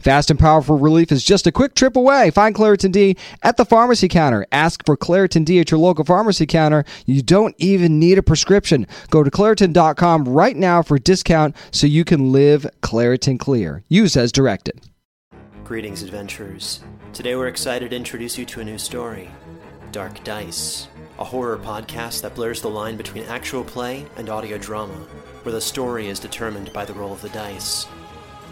Fast and powerful relief is just a quick trip away. Find Claritin D at the pharmacy counter. Ask for Claritin D at your local pharmacy counter. You don't even need a prescription. Go to Claritin.com right now for a discount so you can live Claritin Clear. Use as directed. Greetings, adventurers. Today we're excited to introduce you to a new story Dark Dice, a horror podcast that blurs the line between actual play and audio drama, where the story is determined by the roll of the dice.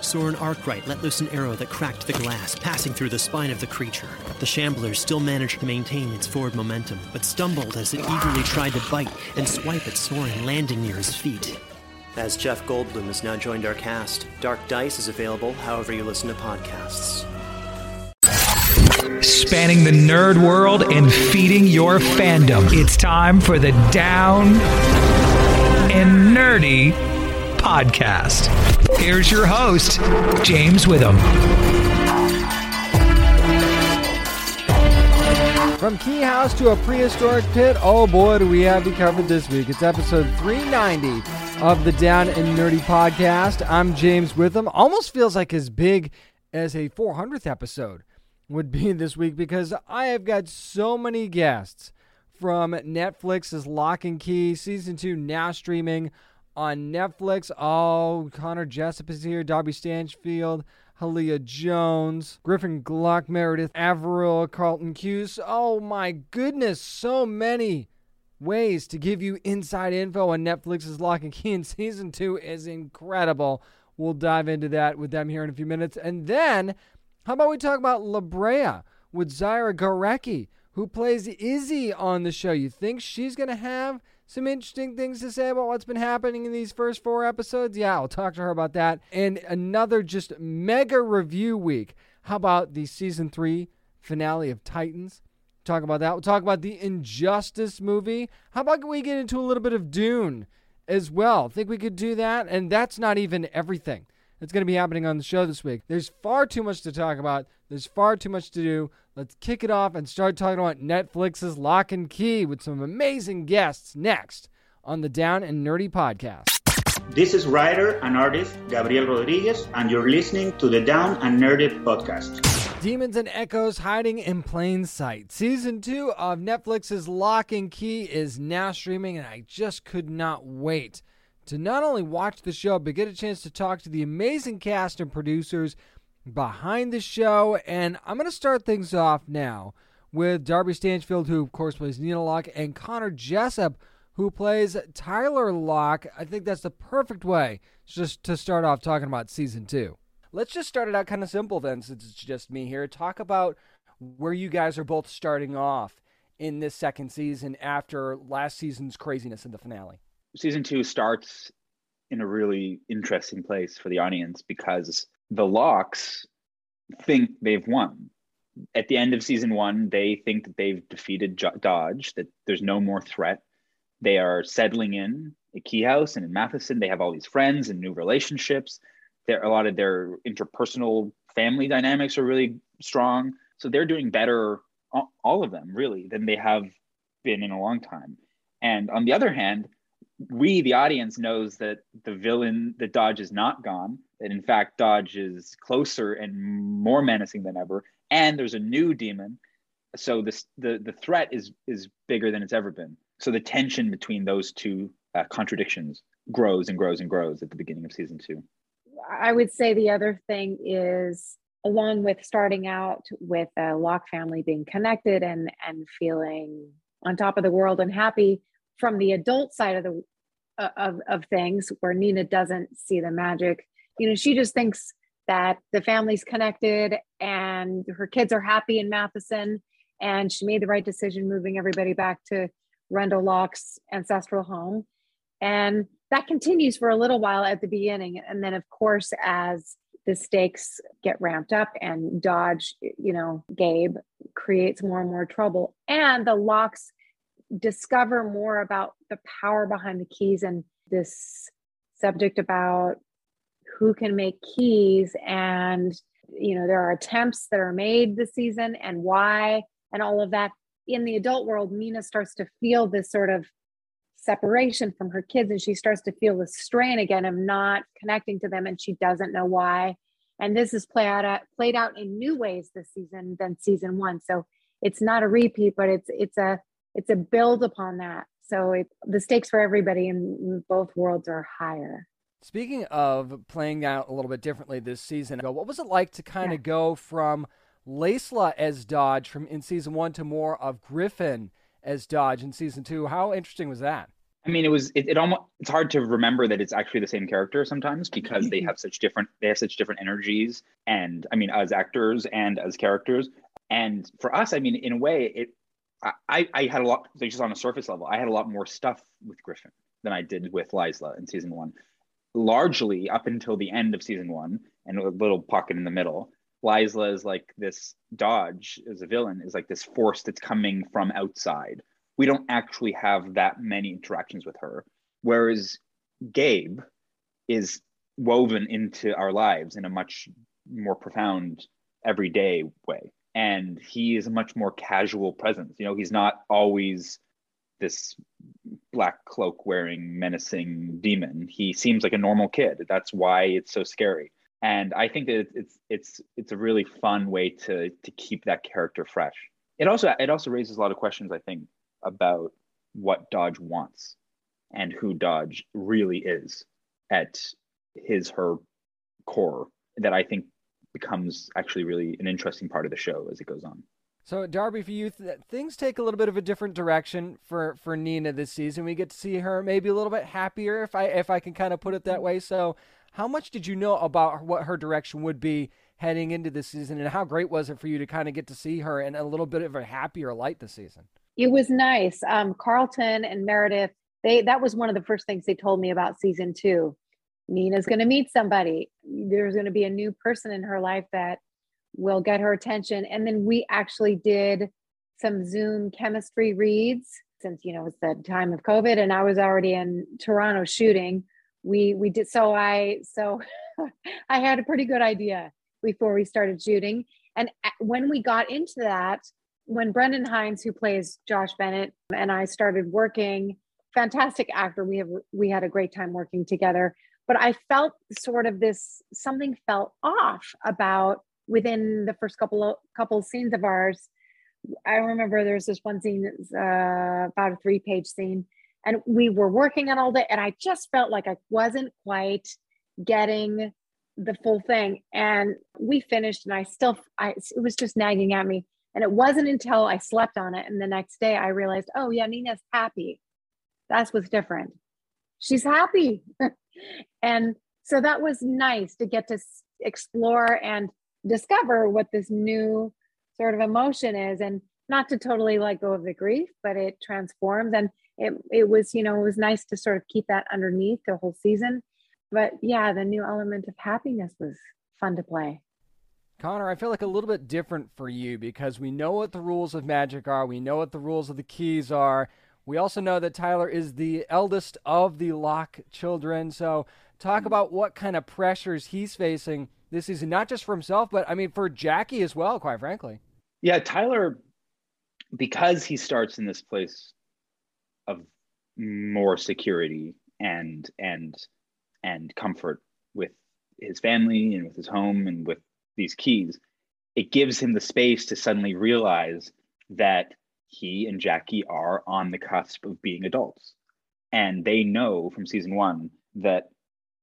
Soren Arkwright let loose an arrow that cracked the glass, passing through the spine of the creature. The shambler still managed to maintain its forward momentum, but stumbled as it eagerly tried to bite and swipe at Soren, landing near his feet. As Jeff Goldblum has now joined our cast, Dark Dice is available however you listen to podcasts. Spanning the nerd world and feeding your fandom. It's time for the Down and Nerdy podcast. Here's your host, James Witham. From Key House to a prehistoric pit, oh boy, do we have you covered this week. It's episode 390 of the Down and Nerdy podcast. I'm James Witham. Almost feels like as big as a 400th episode would be this week because I have got so many guests from Netflix's Locke & Key season 2 now streaming on Netflix. Oh, Connor Jessup is here, Darby Stanchfield, Hallea Jones, Griffin Gluck, Meredith Averill, Carlton Cuse. Oh my goodness, so many ways to give you inside info on Netflix's Locke & Key, and season two is incredible. We'll dive into that with them here in a few minutes. And then, how about we talk about La Brea with Zyra Gorecki, who plays Izzy on the show? You think she's going to have some interesting things to say about what's been happening in these first four episodes? Yeah, I'll talk to her about that. And another just mega review week. How about the season three finale of Titans? Talk about that. We'll talk about the Injustice movie. How about we get into a little bit of Dune as well? Think we could do that? And that's not even everything that's going to be happening on the show this week. There's far too much to talk about. There's far too much to do. Let's kick it off and start talking about Netflix's Locke & Key with some amazing guests next on the Down and Nerdy podcast. This is writer and artist Gabriel Rodriguez, and you're listening to the Down and Nerdy podcast. Demons and Echoes Hiding in Plain Sight. Season 2 of Netflix's Locke & Key is now streaming, and I just could not wait to not only watch the show, but get a chance to talk to the amazing cast and producers behind the show. And I'm going to start things off now with Darby Stanchfield, who, of course, plays Nina Locke, and Connor Jessup, who plays Tyler Locke. I think that's the perfect way just to start off talking about season two. Let's just start it out kind of simple then, since it's just me here. Talk about where you guys are both starting off in this second season after last season's craziness in the finale. Season two starts in a really interesting place for the audience because the Lockes think they've won. At the end of season one, they think that they've defeated Dodge, that there's no more threat. They are settling in at Key House and in Matheson. They have all these friends and new relationships. There, a lot of their interpersonal family dynamics are really strong. So they're doing better, all of them really, than they have been in a long time. And on the other hand, we, the audience, knows that the villain, that Dodge is not gone. That in fact, Dodge is closer and more menacing than ever. And there's a new demon, so this the the threat is is bigger than it's ever been. So the tension between those two uh, contradictions grows and grows and grows at the beginning of season two. I would say the other thing is along with starting out with a Locke family being connected and and feeling on top of the world and happy from the adult side of the uh, of, of things where Nina doesn't see the magic. You know, she just thinks that the family's connected and her kids are happy in Matheson and she made the right decision moving everybody back to Rendell Locke's ancestral home. And that continues for a little while at the beginning. And then, of course, as the stakes get ramped up and Dodge, you know, Gabe creates more and more trouble. And the Lockes discover more about the power behind the keys and this subject about who can make keys and you know there are attempts that are made this season and why and all of that. In the adult world nina starts to feel this sort of separation from her kids and she starts to feel the strain again of not connecting to them and she doesn't know why. And this is played out played out in new ways this season than season one. So it's not a repeat but it's it's a it's a build upon that so it, the stakes for everybody in both worlds are higher speaking of playing out a little bit differently this season what was it like to kind of yeah. go from Laysla as Dodge from in season one to more of Griffin as Dodge in season two. How interesting was that? I mean, it was it, it almost it's hard to remember that it's actually the same character sometimes because they mm-hmm. have such different they have such different energies and I mean as actors and as characters. And for us, I mean, in a way, it I I had a lot just on a surface level, I had a lot more stuff with Griffin than I did with Laysla in season one. Largely up until the end of season one and a little pocket in the middle. Laysla is like this Dodge as a villain is like this force that's coming from outside we don't actually have that many interactions with her. Whereas Gabe is woven into our lives in a much more profound, everyday way. And he is a much more casual presence. You know, he's not always this black cloak wearing menacing demon. He seems like a normal kid. That's why it's so scary. And I think that it's it's it's a really fun way to to keep that character fresh. It also it also raises a lot of questions. I think about what Dodge wants and who Dodge really is at his her core that I think becomes actually really an interesting part of the show as it goes on. So Darby, for you, th- things take a little bit of a different direction for for Nina this season. We get to see her maybe a little bit happier, if I if I can kind of put it that way. So, how much did you know about what her direction would be heading into this season, and how great was it for you to kind of get to see her in a little bit of a happier light this season? It was nice. Um, Carlton and Meredith, they that was one of the first things they told me about season two. Nina's going to meet somebody. There's going to be a new person in her life that will get her attention. And then we actually did some Zoom chemistry reads since you know it's the time of COVID, and I was already in Toronto shooting. We we did so I so I had a pretty good idea before we started shooting. And when we got into that, when Brendan Hines, who plays Josh Bennett, and I started working, fantastic actor. We have we had a great time working together. But I felt sort of this something felt off about within the first couple of couple scenes of ours. I remember there's this one scene that's uh, about a three page scene, and we were working on all day, and I just felt like I wasn't quite getting the full thing. And we finished, and I still, I it was just nagging at me. And it wasn't until I slept on it and the next day I realized, oh, yeah, Nina's happy. That's what's different. She's happy. and so that was nice to get to explore and discover what this new sort of emotion is and not to totally let go of the grief, but it transforms. And it, it was, you know, it was nice to sort of keep that underneath the whole season. But yeah, the new element of happiness was fun to play. Connor, I feel like a little bit different for you because we know what the rules of magic are. We know what the rules of the keys are. We also know that Tyler is the eldest of the Locke children. So, talk mm-hmm. about what kind of pressures he's facing this season, not just for himself, but I mean, for Jackie as well, quite frankly. Yeah, Tyler, because he starts in this place of more security and and and comfort with his family and with his home and with these keys it gives him the space to suddenly realize that he and Jackie are on the cusp of being adults. And they know from season one that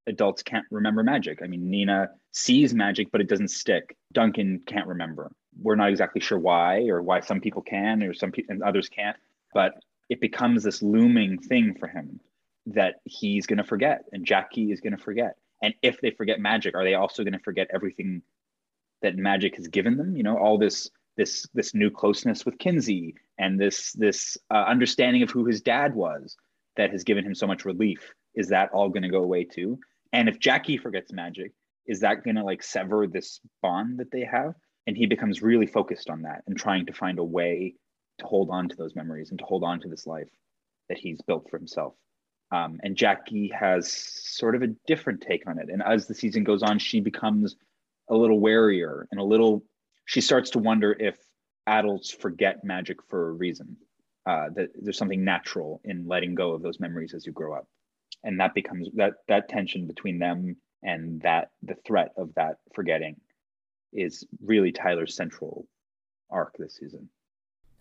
adults can't remember magic. I mean, Nina sees magic, but it doesn't stick. Duncan can't remember. We're not exactly sure why, or why some people can, or some people and others can't. But it becomes this looming thing for him that he's going to forget, and Jackie is going to forget. And if they forget magic, are they also going to forget everything that magic has given them? You know, all this this this new closeness with Kinsey and this this uh, understanding of who his dad was that has given him so much relief. Is that all going to go away too? And if Jackie forgets magic, is that going to like sever this bond that they have? And he becomes really focused on that and trying to find a way to hold on to those memories and to hold on to this life that he's built for himself. Um, and Jackie has sort of a different take on it. And as the season goes on, she becomes a little warier and a little she starts to wonder if adults forget magic for a reason uh, that there's something natural in letting go of those memories as you grow up and that becomes that that tension between them and that the threat of that forgetting is really tyler's central arc this season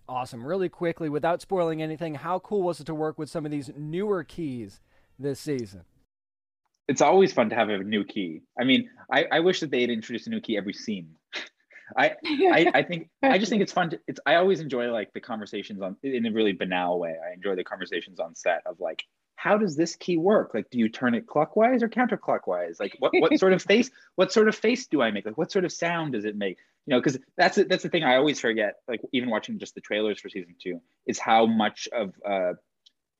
awesome really quickly without spoiling anything how cool was it to work with some of these newer keys this season it's always fun to have a new key. I mean, I, I wish that they had introduced a new key every scene. I, I, I think I just think it's fun. To, it's I always enjoy like the conversations on in a really banal way. I enjoy the conversations on set of like, how does this key work? Like, do you turn it clockwise or counterclockwise? Like, what what sort of face? What sort of face do I make? Like, what sort of sound does it make? You know, because that's that's the thing I always forget. Like, even watching just the trailers for season two, is how much of uh,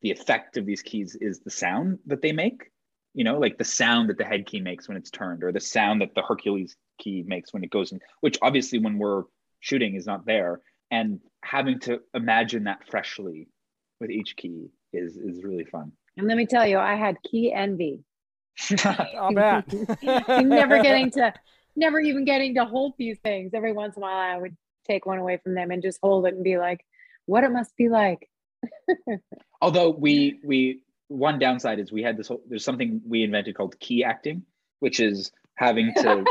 the effect of these keys is the sound that they make you know, like the sound that the head key makes when it's turned, or the sound that the Hercules key makes when it goes in, which obviously when we're shooting is not there. And having to imagine that freshly with each key is is really fun. And let me tell you, I had key envy. I'll bet. never getting to never even getting to hold these things. Every once in a while I would take one away from them and just hold it and be like, what it must be like. Although we we one downside is we had this whole, there's something we invented called key acting which is having to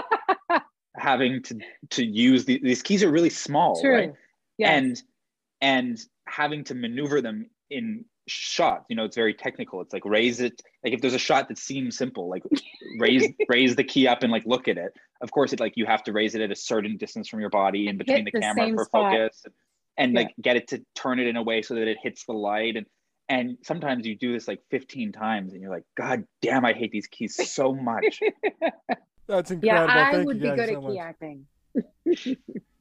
having to to use the, these keys are really small True. right yes. and and having to maneuver them in shot you know it's very technical it's like raise it like if there's a shot that seems simple like raise raise the key up and like look at it of course it like you have to raise it at a certain distance from your body and between the, the camera for spot. focus and, and yeah. like get it to turn it in a way so that it hits the light and and sometimes you do this like 15 times and you're like god damn i hate these keys so much that's incredible yeah i Thank would be good so at much. key acting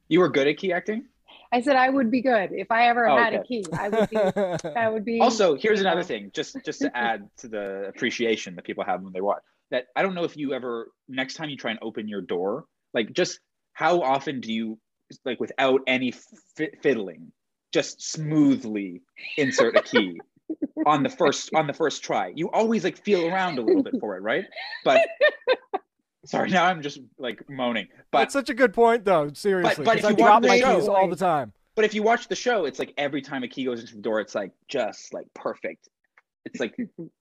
you were good at key acting i said i would be good if i ever oh, had okay. a key i would be i would be also here's another know. thing just just to add to the appreciation that people have when they watch that i don't know if you ever next time you try and open your door like just how often do you like without any fiddling just smoothly insert a key on the first on the first try. You always like feel around a little bit for it, right? But sorry, now I'm just like moaning. But that's such a good point, though. Seriously, but, but I drop my show, keys all the time. But if you watch the show, it's like every time a key goes into the door, it's like just like perfect. It's like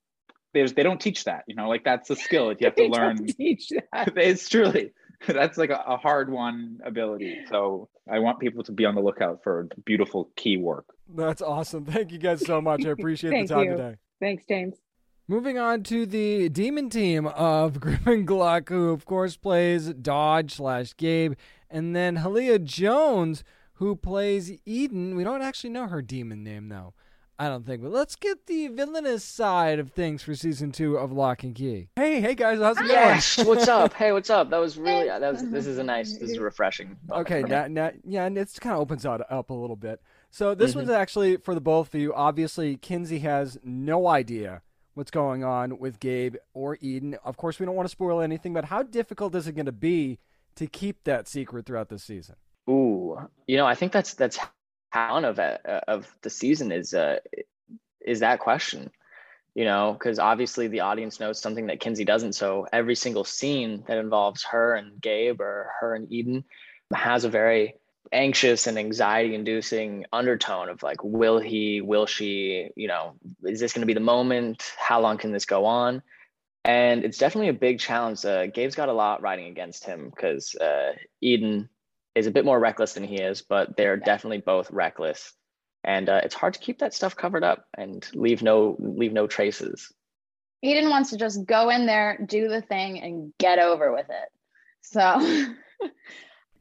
there's they don't teach that, you know, like that's a skill that you have to learn. teach that. it's truly that's like a, a hard one ability. So I want people to be on the lookout for beautiful key work. That's awesome. Thank you guys so much. I appreciate the time you. today. Thanks, James. Moving on to the demon team of Griffin Gluck, who of course plays Dodge slash Gabe, and then Hallea Jones, who plays Eden. We don't actually know her demon name though. I don't think. But let's get the villainous side of things for season two of Locke & Key. Hey, hey guys, how's it going? Yes. what's up? Hey, what's up? That was really that was. This is a nice. This is refreshing. Okay, now, now, yeah, and it's kind of opens out up a little bit. So this mm-hmm. one's actually for the both of you. Obviously, Kinsey has no idea what's going on with Gabe or Eden. Of course, we don't want to spoil anything, but how difficult is it going to be to keep that secret throughout this season? Ooh, you know, I think that's that's Count of uh, of the season is uh, is that question you know because obviously the audience knows something that kinsey doesn't. So every single scene that involves her and gabe or her and eden has a very anxious and anxiety inducing undertone of like will he will she you know is this going to be the moment? How long can this go on? And it's definitely a big challenge. Uh, gabe's got a lot riding against him because uh, eden is a bit more reckless than he is but they're definitely both reckless and uh, it's hard to keep that stuff covered up and leave no leave no traces eden wants to just go in there do the thing and get over with it so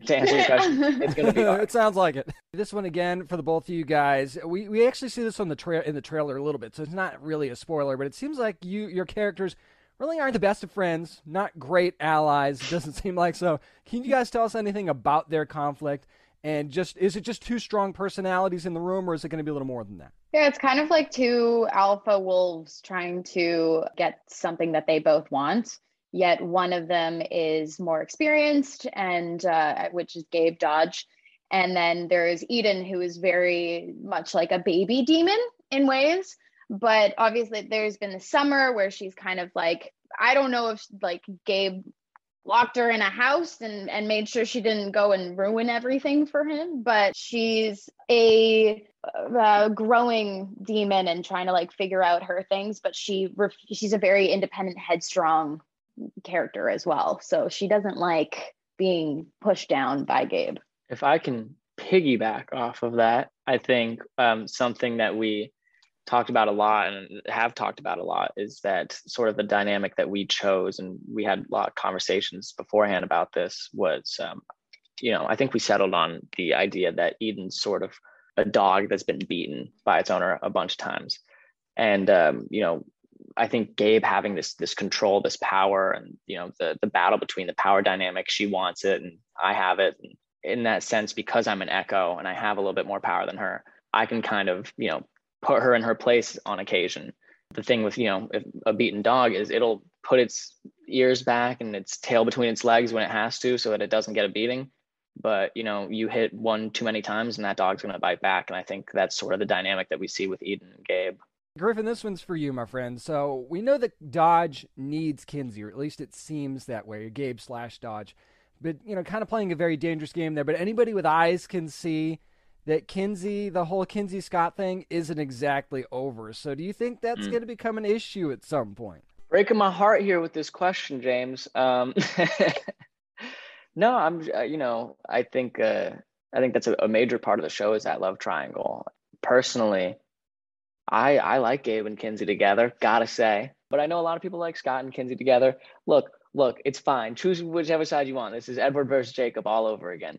to answer your question. It's going to be. Hard. it sounds like it. This one again for the both of you guys. We we actually see this on the trail in the trailer a little bit, so it's not really a spoiler. But it seems like you your characters really aren't the best of friends, not great allies. Doesn't seem like so. Can you guys tell us anything about their conflict? And just is it just two strong personalities in the room, or is it going to be a little more than that? Yeah, it's kind of like two alpha wolves trying to get something that they both want yet one of them is more experienced and uh, which is gabe dodge and then there is eden who is very much like a baby demon in ways but obviously there's been the summer where she's kind of like i don't know if like gabe locked her in a house and and made sure she didn't go and ruin everything for him but she's a, growing demon and trying to like figure out her things but she she's a very independent headstrong character as well. So she doesn't like being pushed down by Gabe. If I can piggyback off of that, I think um, something that we talked about a lot and have talked about a lot is that sort of the dynamic that we chose, and we had a lot of conversations beforehand about this. Was um, you know I think we settled on the idea that Eden's sort of a dog that's been beaten by its owner a bunch of times, and um, you know I think Gabe having this this control, this power, and you know the the battle between the power dynamic. She wants it, and I have it. And in that sense, because I'm an Echo and I have a little bit more power than her, I can kind of you know put her in her place on occasion. The thing with you know a beaten dog is it'll put its ears back and its tail between its legs when it has to, so that it doesn't get a beating. But you know, you hit one too many times, and that dog's going to bite back. And I think that's sort of the dynamic that we see with Eden and Gabe. Griffin, this one's for you, my friend. So we know that Dodge needs Kinsey, or at least it seems that way, Gabe slash Dodge. But, you know, kind of playing a very dangerous game there. But anybody with eyes can see that Kinsey, the whole Kinsey Scott thing, isn't exactly over. So do you think that's mm. going to become an issue at some point? Breaking my heart here with this question, James. Um, no, I'm, uh, you know, I think, uh, I think that's a, a major part of the show is that love triangle. Personally, I I like Gabe and Kinsey together, gotta say. But I know a lot of people like Scott and Kinsey together. Look, look, it's fine. Choose whichever side you want. This is Edward versus Jacob all over again.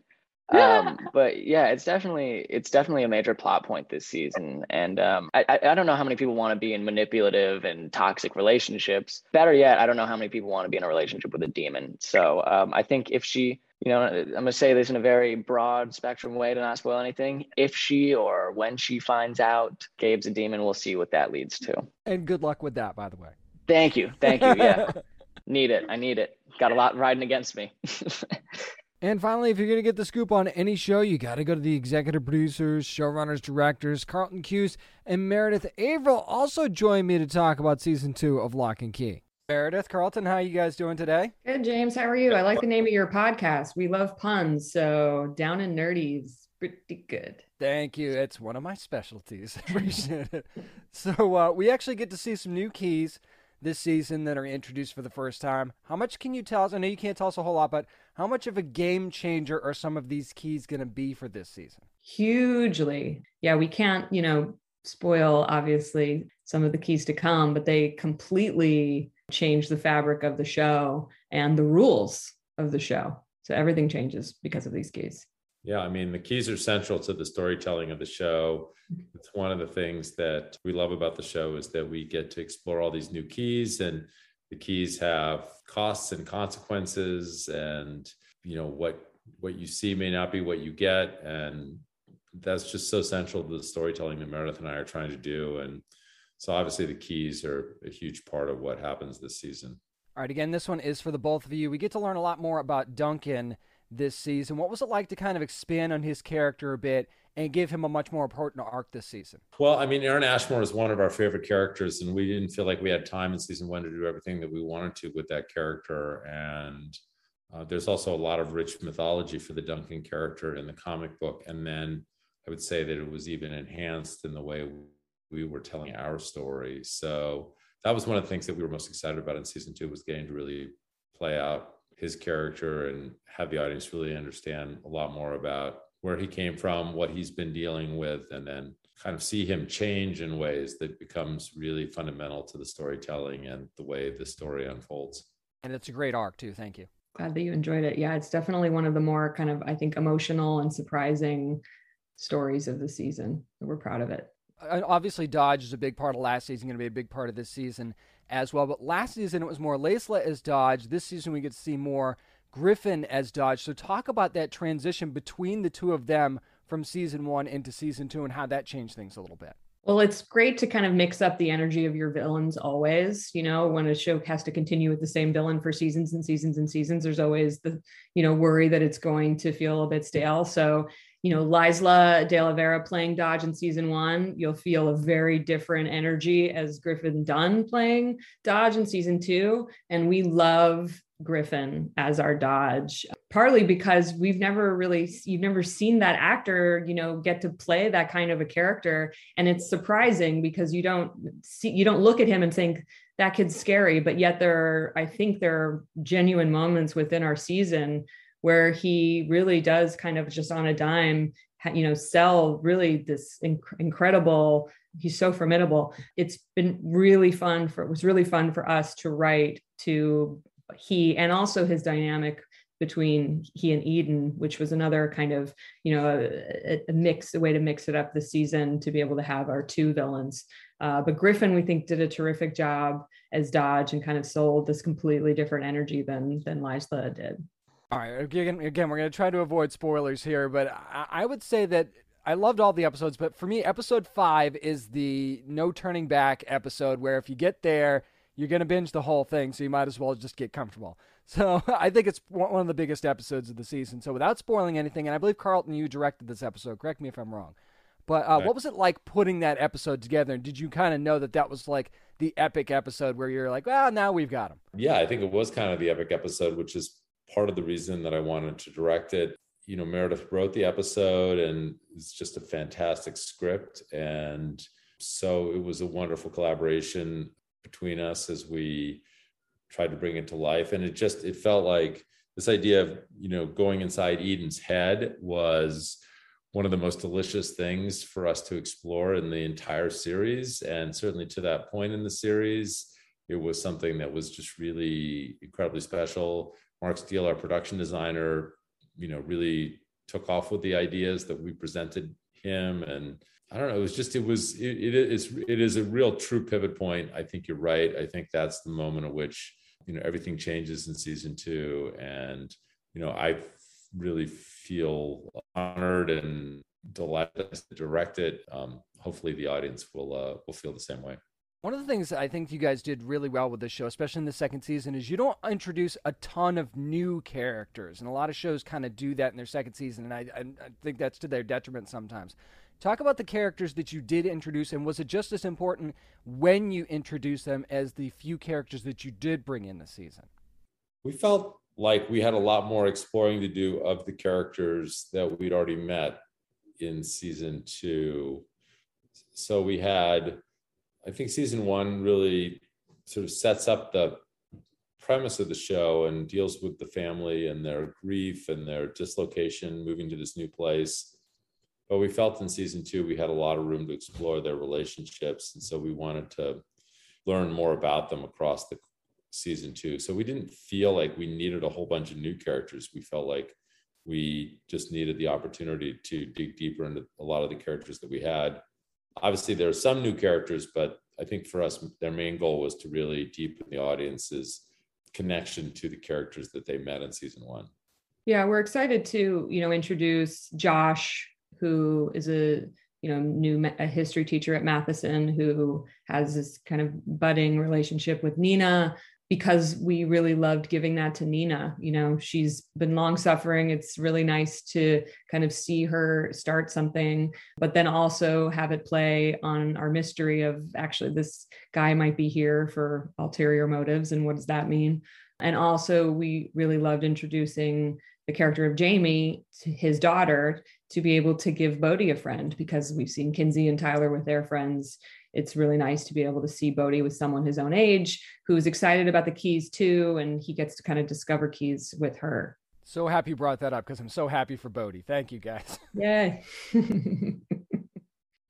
Um, but yeah, it's definitely it's definitely a major plot point this season, and um, I I don't know how many people want to be in manipulative and toxic relationships. Better yet, I don't know how many people want to be in a relationship with a demon. So um, I think if she you know, I'm going to say this in a very broad spectrum way to not spoil anything. If she or when she finds out Gabe's a demon, we'll see what that leads to. And good luck with that, by the way. Thank you. Thank you. Yeah. need it. I need it. Got a lot riding against me. and finally, if you're going to get the scoop on any show, you got to go to the executive producers, showrunners, directors. Carlton Cuse and Meredith Averill also join me to talk about season two of Locke & Key. Meredith Carlton, how are you guys doing today? Good, James. How are you? I like the name of your podcast. We love puns, so down and nerdy is pretty good. Thank you. It's one of my specialties. Appreciate it. So uh, we actually get to see some new keys this season that are introduced for the first time. How much can you tell us? I know you can't tell us a whole lot, but how much of a game changer are some of these keys going to be for this season? Hugely. Yeah, we can't, you know, spoil obviously some of the keys to come, but they completely change the fabric of the show and the rules of the show. So everything changes because of these keys. Yeah, I mean, the keys are central to the storytelling of the show. It's one of the things that we love about the show is that we get to explore all these new keys and the keys have costs and consequences and you know what what you see may not be what you get and that's just so central to the storytelling that Meredith and I are trying to do and so obviously the keys are a huge part of what happens this season. All right, again, this one is for the both of you. We get to learn a lot more about Duncan this season. What was it like to kind of expand on his character a bit and give him a much more important arc this season? Well, I mean, Aaron Ashmore is one of our favorite characters, and we didn't feel like we had time in season one to do everything that we wanted to with that character. And Uh, there's also a lot of rich mythology for the Duncan character in the comic book. And then I would say that it was even enhanced in the way we were telling our story. So that was one of the things that we were most excited about in season two was getting to really play out his character and have the audience really understand a lot more about where he came from, what he's been dealing with, and then kind of see him change in ways that becomes really fundamental to the storytelling and the way the story unfolds. And it's a great arc too. Thank you. Glad that you enjoyed it. Yeah, it's definitely one of the more kind of, I think, emotional and surprising stories of the season. We're proud of it. Uh, obviously, Dodge is a big part of last season, going to be a big part of this season as well. But last season, it was more Laysla as Dodge. This season, we get to see more Griffin as Dodge. So, talk about that transition between the two of them from season one into season two and how that changed things a little bit. Well, it's great to kind of mix up the energy of your villains always. You know, when a show has to continue with the same villain for seasons and seasons and seasons, there's always the, you know, worry that it's going to feel a bit stale. So, you know, Laysla De Oliveira playing Dodge in season one, you'll feel a very different energy as Griffin Dunn playing Dodge in season two. And we love Griffin as our Dodge, partly because we've never really, you've never seen that actor, you know, get to play that kind of a character. And it's surprising because you don't see, you don't look at him and think that kid's scary, but yet there are, I think there are genuine moments within our season where he really does kind of just on a dime, you know, sell really this inc- incredible, he's so formidable. It's been really fun for, it was really fun for us to write to he and also his dynamic between he and Eden, which was another kind of, you know, a, a, mix, a way to mix it up this season to be able to have our two villains. Uh, but Griffin, we think, did a terrific job as Dodge and kind of sold this completely different energy than than Laysla did. All right, again, again, we're going to try to avoid spoilers here, but I, I would say that I loved all the episodes, but for me, episode five is the no turning back episode where if you get there you're going to binge the whole thing, so you might as well just get comfortable. So I think it's one of the biggest episodes of the season. So without spoiling anything, and I believe Carlton, you directed this episode. Correct me if I'm wrong. But uh, what was it like putting that episode together? And did you kind of know that that was like the epic episode where you're like, well, now we've got him? Yeah, I think it was kind of the epic episode, which is part of the reason that I wanted to direct it. You know, Meredith wrote the episode, and it's just a fantastic script. And so it was a wonderful collaboration between us as we tried to bring it to life and it just it felt like this idea of you know going inside eden's head was one of the most delicious things for us to explore in the entire series and certainly to that point in the series it was something that was just really incredibly special mark steele our production designer you know really took off with the ideas that we presented him and I don't know. It was just it was it, it is it is a real true pivot point. I think you're right. I think that's the moment at which you know everything changes in season two, and you know I really feel honored and delighted to direct it. Um, hopefully, the audience will uh, will feel the same way. One of the things that I think you guys did really well with this show, especially in the second season, is you don't introduce a ton of new characters, and a lot of shows kind of do that in their second season, and I, I think that's to their detriment sometimes. Talk about the characters that you did introduce, and was it just as important when you introduced them as the few characters that you did bring in this season? We felt like we had a lot more exploring to do of the characters that we'd already met in season two. So we had, I think season one really sort of sets up the premise of the show and deals with the family and their grief and their dislocation moving to this new place. But we felt in season two we had a lot of room to explore their relationships. And so we wanted to learn more about them across the season two. So we didn't feel like we needed a whole bunch of new characters. We felt like we just needed the opportunity to dig deeper into a lot of the characters that we had obviously there are some new characters but i think for us their main goal was to really deepen the audience's connection to the characters that they met in season one. Yeah we're excited to you know introduce josh who is a you know new a history teacher at Matheson who has this kind of budding relationship with Nina because we really loved giving that to Nina. You know, she's been long suffering. It's really nice to kind of see her start something, but then also have it play on our mystery of actually this guy might be here for ulterior motives and what does that mean? And also, we really loved introducing the character of Jamie to his daughter to be able to give Bodhi a friend because we've seen Kinsey and Tyler with their friends. It's really nice to be able to see Bodhi with someone his own age who's excited about the keys too. And he gets to kind of discover keys with her. So happy you brought that up because I'm so happy for Bodhi. Thank you guys. Yay.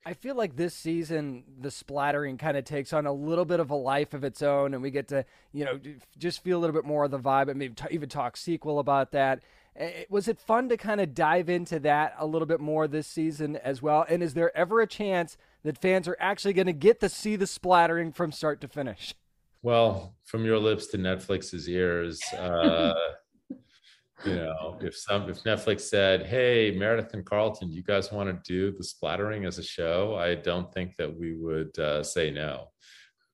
I feel like this season, the splattering kind of takes on a little bit of a life of its own, and we get to, you know, just feel a little bit more of the vibe and maybe t- even talk sequel about that. Was it fun to kind of dive into that a little bit more this season as well? And is there ever a chance that fans are actually going to get to see the splattering from start to finish? Well, from your lips to Netflix's ears, uh, you know, if some if Netflix said, "Hey, Meredith and Carlton, you guys want to do the splattering as a show?" I don't think that we would uh, say no.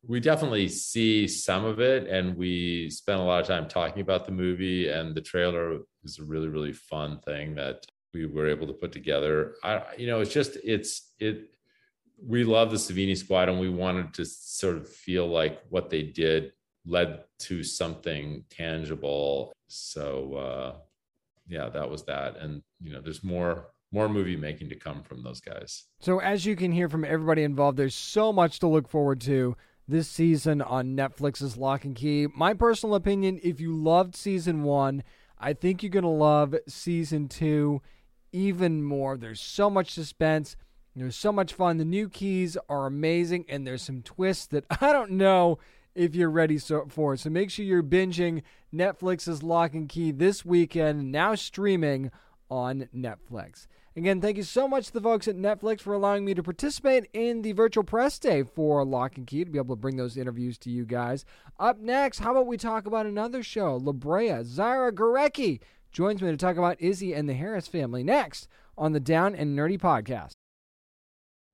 We definitely see some of it, and we spent a lot of time talking about the movie. And the trailer is a really, really fun thing that we were able to put together. I, you know, it's just it's it. We love the Savini Squad, and we wanted to sort of feel like what they did led to something tangible. So uh yeah that was that. And you know there's more more movie making to come from those guys. So as you can hear from everybody involved there's so much to look forward to this season on netflix's Locke & Key. My personal opinion if you loved season one i think you're gonna love season two even more. There's so much suspense there's so much fun the new keys are amazing and there's some twists that i don't know if you're ready for. So make sure you're binging Netflix's Locke & Key this weekend, now streaming on Netflix. Again, thank you so much to the folks at Netflix for allowing me to participate in the virtual press day for Locke & Key to be able to bring those interviews to you guys. Up next, how about we talk about another show? La Brea, Zyra Gorecki joins me to talk about Izzy and the Harris family next on the Down and Nerdy podcast.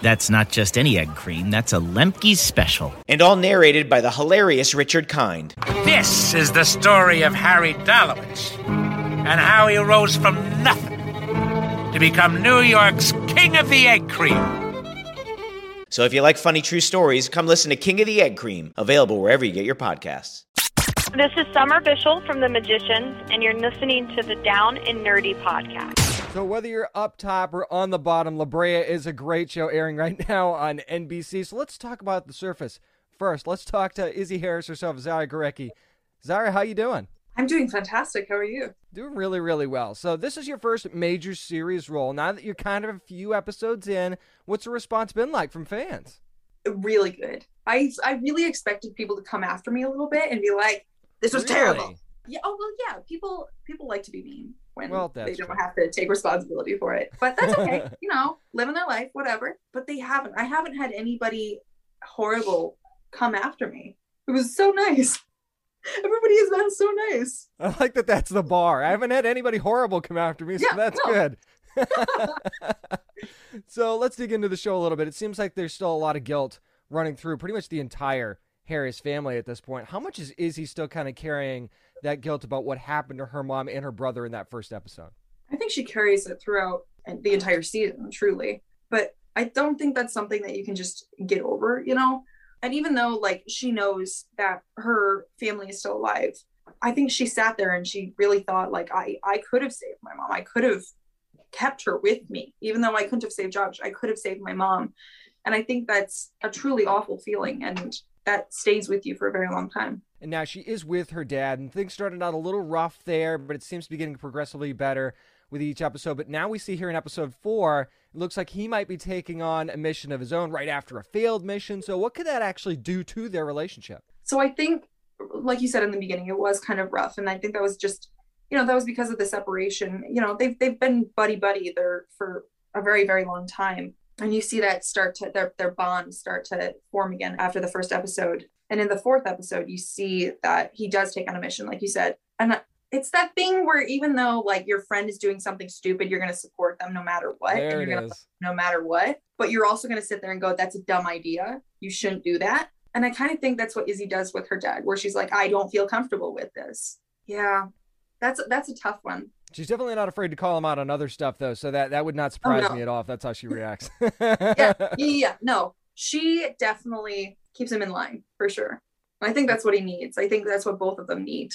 That's not just any egg cream, that's a Lemke's special. And all narrated by the hilarious Richard Kind. This is the story of Harry Dalowitz and how he rose from nothing to become New York's King of the Egg Cream. So if you like funny true stories, come listen to King of the Egg Cream, available wherever you get your podcasts. This is Summer Bishil from The Magicians, and you're listening to the Down and Nerdy podcast. So whether you're up top or on the bottom, La Brea is a great show airing right now on NBC. So let's talk about the surface first. Let's talk to Izzy Harris herself, Zyra Gorecki. Zyra, how you doing? I'm doing fantastic. How are you? Doing really, really well. So this is your first major series role. Now that you're kind of a few episodes in, what's the response been like from fans? Really good. I I really expected people to come after me a little bit and be like, "This was really? terrible." Yeah. Oh well, yeah. People people like to be mean when well, they don't true. have to take responsibility for it. But that's okay. you know, living their life, whatever. But they haven't. I haven't had anybody horrible come after me. It was so nice. Everybody has been so nice. I like that that's the bar. I haven't had anybody horrible come after me, so Yeah, that's no. good. so let's dig into the show a little bit. It seems like there's still a lot of guilt running through pretty much the entire Harris family at this point. How much is Izzy still kind of carrying that guilt about what happened to her mom and her brother in that first episode? I think she carries it throughout the entire season, truly. But I don't think that's something that you can just get over, you know? And even though, like, she knows that her family is still alive, I think she sat there and she really thought, like, I, I could have saved my mom. I could have kept her with me. Even though I couldn't have saved Josh, I could have saved my mom. And I think that's a truly awful feeling. And that stays with you for a very long time. And now she is with her dad, and things started out a little rough there, but it seems to be getting progressively better with each episode. But now we see here in episode four, it looks like he might be taking on a mission of his own right after a failed mission. So, what could that actually do to their relationship? So I think, like you said in the beginning, it was kind of rough, and I think that was just, you know, that was because of the separation. You know, they've they've been buddy buddy there for a very very long time, And you see that start to their their bond start to form again after the first episode. And in the fourth episode, you see that he does take on a mission, like you said. And it's that thing where even though like your friend is doing something stupid, you're going to support them no matter what. There and you're going to no matter what. But you're also going to sit there and go, "That's a dumb idea. You shouldn't do that." And I kind of think that's what Izzy does with her dad, where she's like, "I don't feel comfortable with this." Yeah, that's that's a tough one. She's definitely not afraid to call him out on other stuff, though. So that that would not oh, surprise Oh, no. me at all if that's how she reacts. yeah, yeah. No, she definitely keeps him in line for sure. I think that's what he needs. I think that's what both of them need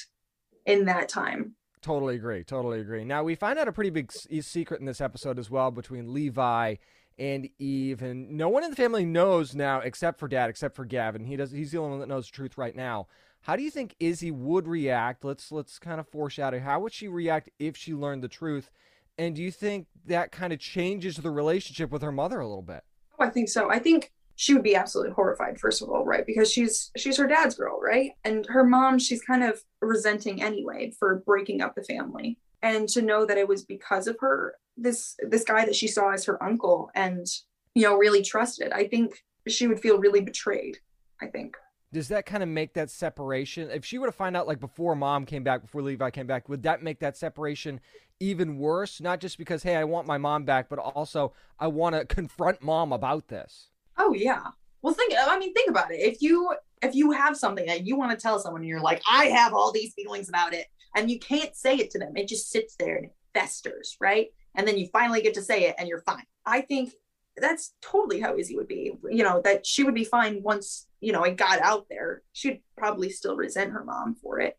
in that time. Totally agree. Totally agree. Now we find out a pretty big secret in this episode as well between Levi and Eve, and no one in the family knows now except for Dad, except for Gavin. He does. He's the only one that knows the truth right now. How do you think Izzy would react? Let's let's kind of foreshadow. How would she react if she learned the truth? And do you think that kind of changes the relationship with her mother a little bit? Oh, I think so. I think she would be absolutely horrified, first of all, right? Because she's she's her dad's girl, right? And her mom, she's kind of resenting anyway for breaking up the family. And to know that it was because of her, this this guy that she saw as her uncle and you know really trusted, I think she would feel really betrayed. I think. Does that kind of make that separation? If she were to find out like before mom came back, before Levi came back, would that make that separation even worse? Not just because hey, I want my mom back, but also I want to confront mom about this. Oh yeah. Well, think. I mean, think about it. If you if you have something that you want to tell someone, and you're like, I have all these feelings about it, and you can't say it to them, it just sits there and it festers, right? And then you finally get to say it, and you're fine. I think that's totally how Izzy would be. You know, that she would be fine once you know it got out there. She'd probably still resent her mom for it,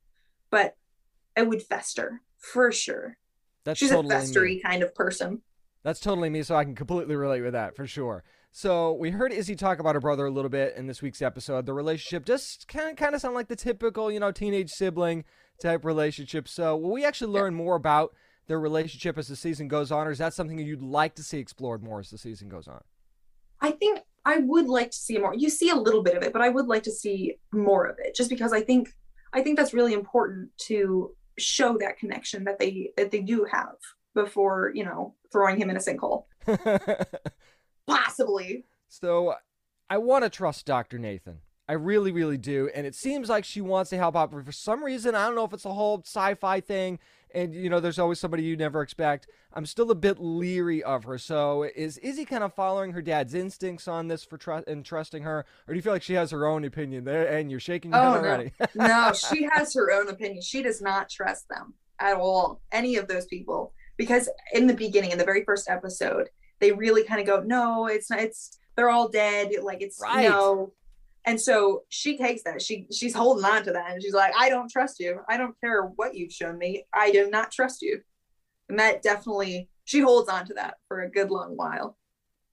but it would fester for sure. That's She's totally a me. festery kind of person. That's totally me, so I can completely relate with that for sure. So we heard Izzy talk about her brother a little bit in this week's episode. The relationship just kind of kind of sound like the typical, you know, teenage sibling type relationship. So will we actually learn more about their relationship as the season goes on, or is that something you'd like to see explored more as the season goes on? I think I would like to see more. You see a little bit of it, but I would like to see more of it just because I think I think that's really important to show that connection that they that they do have before, you know, throwing him in a sinkhole. Possibly. So I want to trust Dr. Nathan. I really, really do. And it seems like she wants to help out, but for some reason, I don't know if it's a whole sci fi thing. And, you know, there's always somebody you never expect. I'm still a bit leery of her. So is Izzy kind of following her dad's instincts on this for trust and trusting her? Or do you feel like she has her own opinion there and you're shaking your Oh head no. no, she has her own opinion. She does not trust them at all. Any of those people. Because in the beginning, in the very first episode, they really kind of go, No, it's not it's they're all dead. Like it's Right. no. And so she takes that. She she's holding on to that and she's like, I don't trust you. I don't care what you've shown me. I do not trust you. And that definitely she holds on to that for a good long while.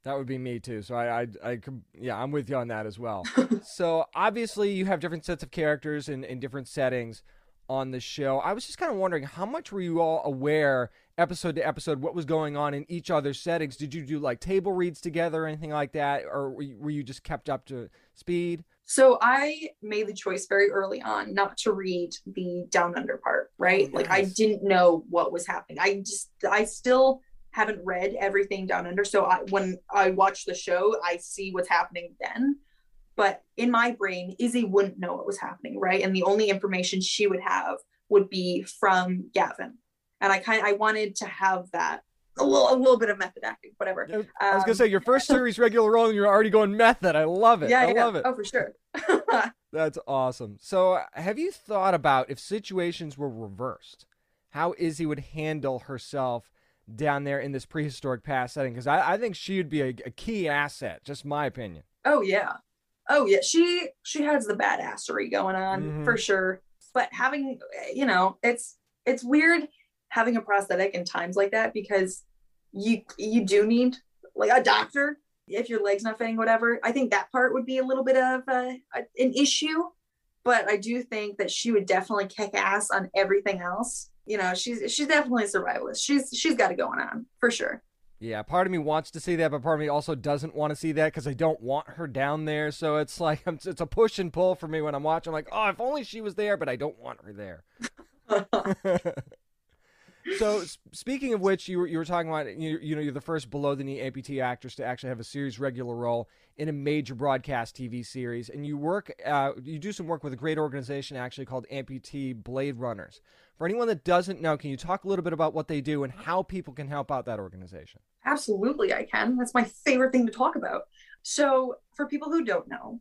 That would be me too. So I, I, I, yeah, I'm with you on that as well. so obviously you have different sets of characters in, in different settings on the show. I was just kind of wondering how much were you all aware episode to episode what was going on in each other's settings? Did you do like table reads together or anything like that, or were you, were you just kept up to speed? So I made the choice very early on not to read the down under part, right? Like I didn't know what was happening. I just I still haven't read everything down under. So I when I watch the show, I see what's happening then. But in my brain, Izzy wouldn't know what was happening, right? And the only information she would have would be from Gavin. And I kind I wanted to have that a little a little bit of method acting, whatever. I was gonna Um, say your first series regular role and you're already going method. I love it. yeah, I yeah. love it. Oh, for sure. That's awesome. So, have you thought about if situations were reversed, how Izzy would handle herself down there in this prehistoric past setting? Because I, I think she would be a, a key asset. Just my opinion. Oh yeah. Oh yeah. She she has the badassery going on Mhm. for sure. But having you know, it's it's weird having a prosthetic in times like that because you you do need like a doctor if your leg's not fitting whatever. I think that part would be a little bit of a, a, an issue, but I do think that she would definitely kick ass on everything else. You know, she's she's definitely a survivalist. She's she's got it going on for sure. Yeah, part of me wants to see that, but part of me also doesn't want to see that because I don't want her down there. So it's like it's a push and pull for me when I'm watching. I'm like, oh, if only she was there, but I don't want her there. So speaking of which, you were, you were talking about you, you know you're the first below the knee amputee actress to actually have a series regular role in a major broadcast TV series, and you work uh, you do some work with a great organization actually called Amputee Blade Runners. For anyone that doesn't know, can you talk a little bit about what they do and how people can help out that organization? Absolutely, I can. That's my favorite thing to talk about. So, for people who don't know,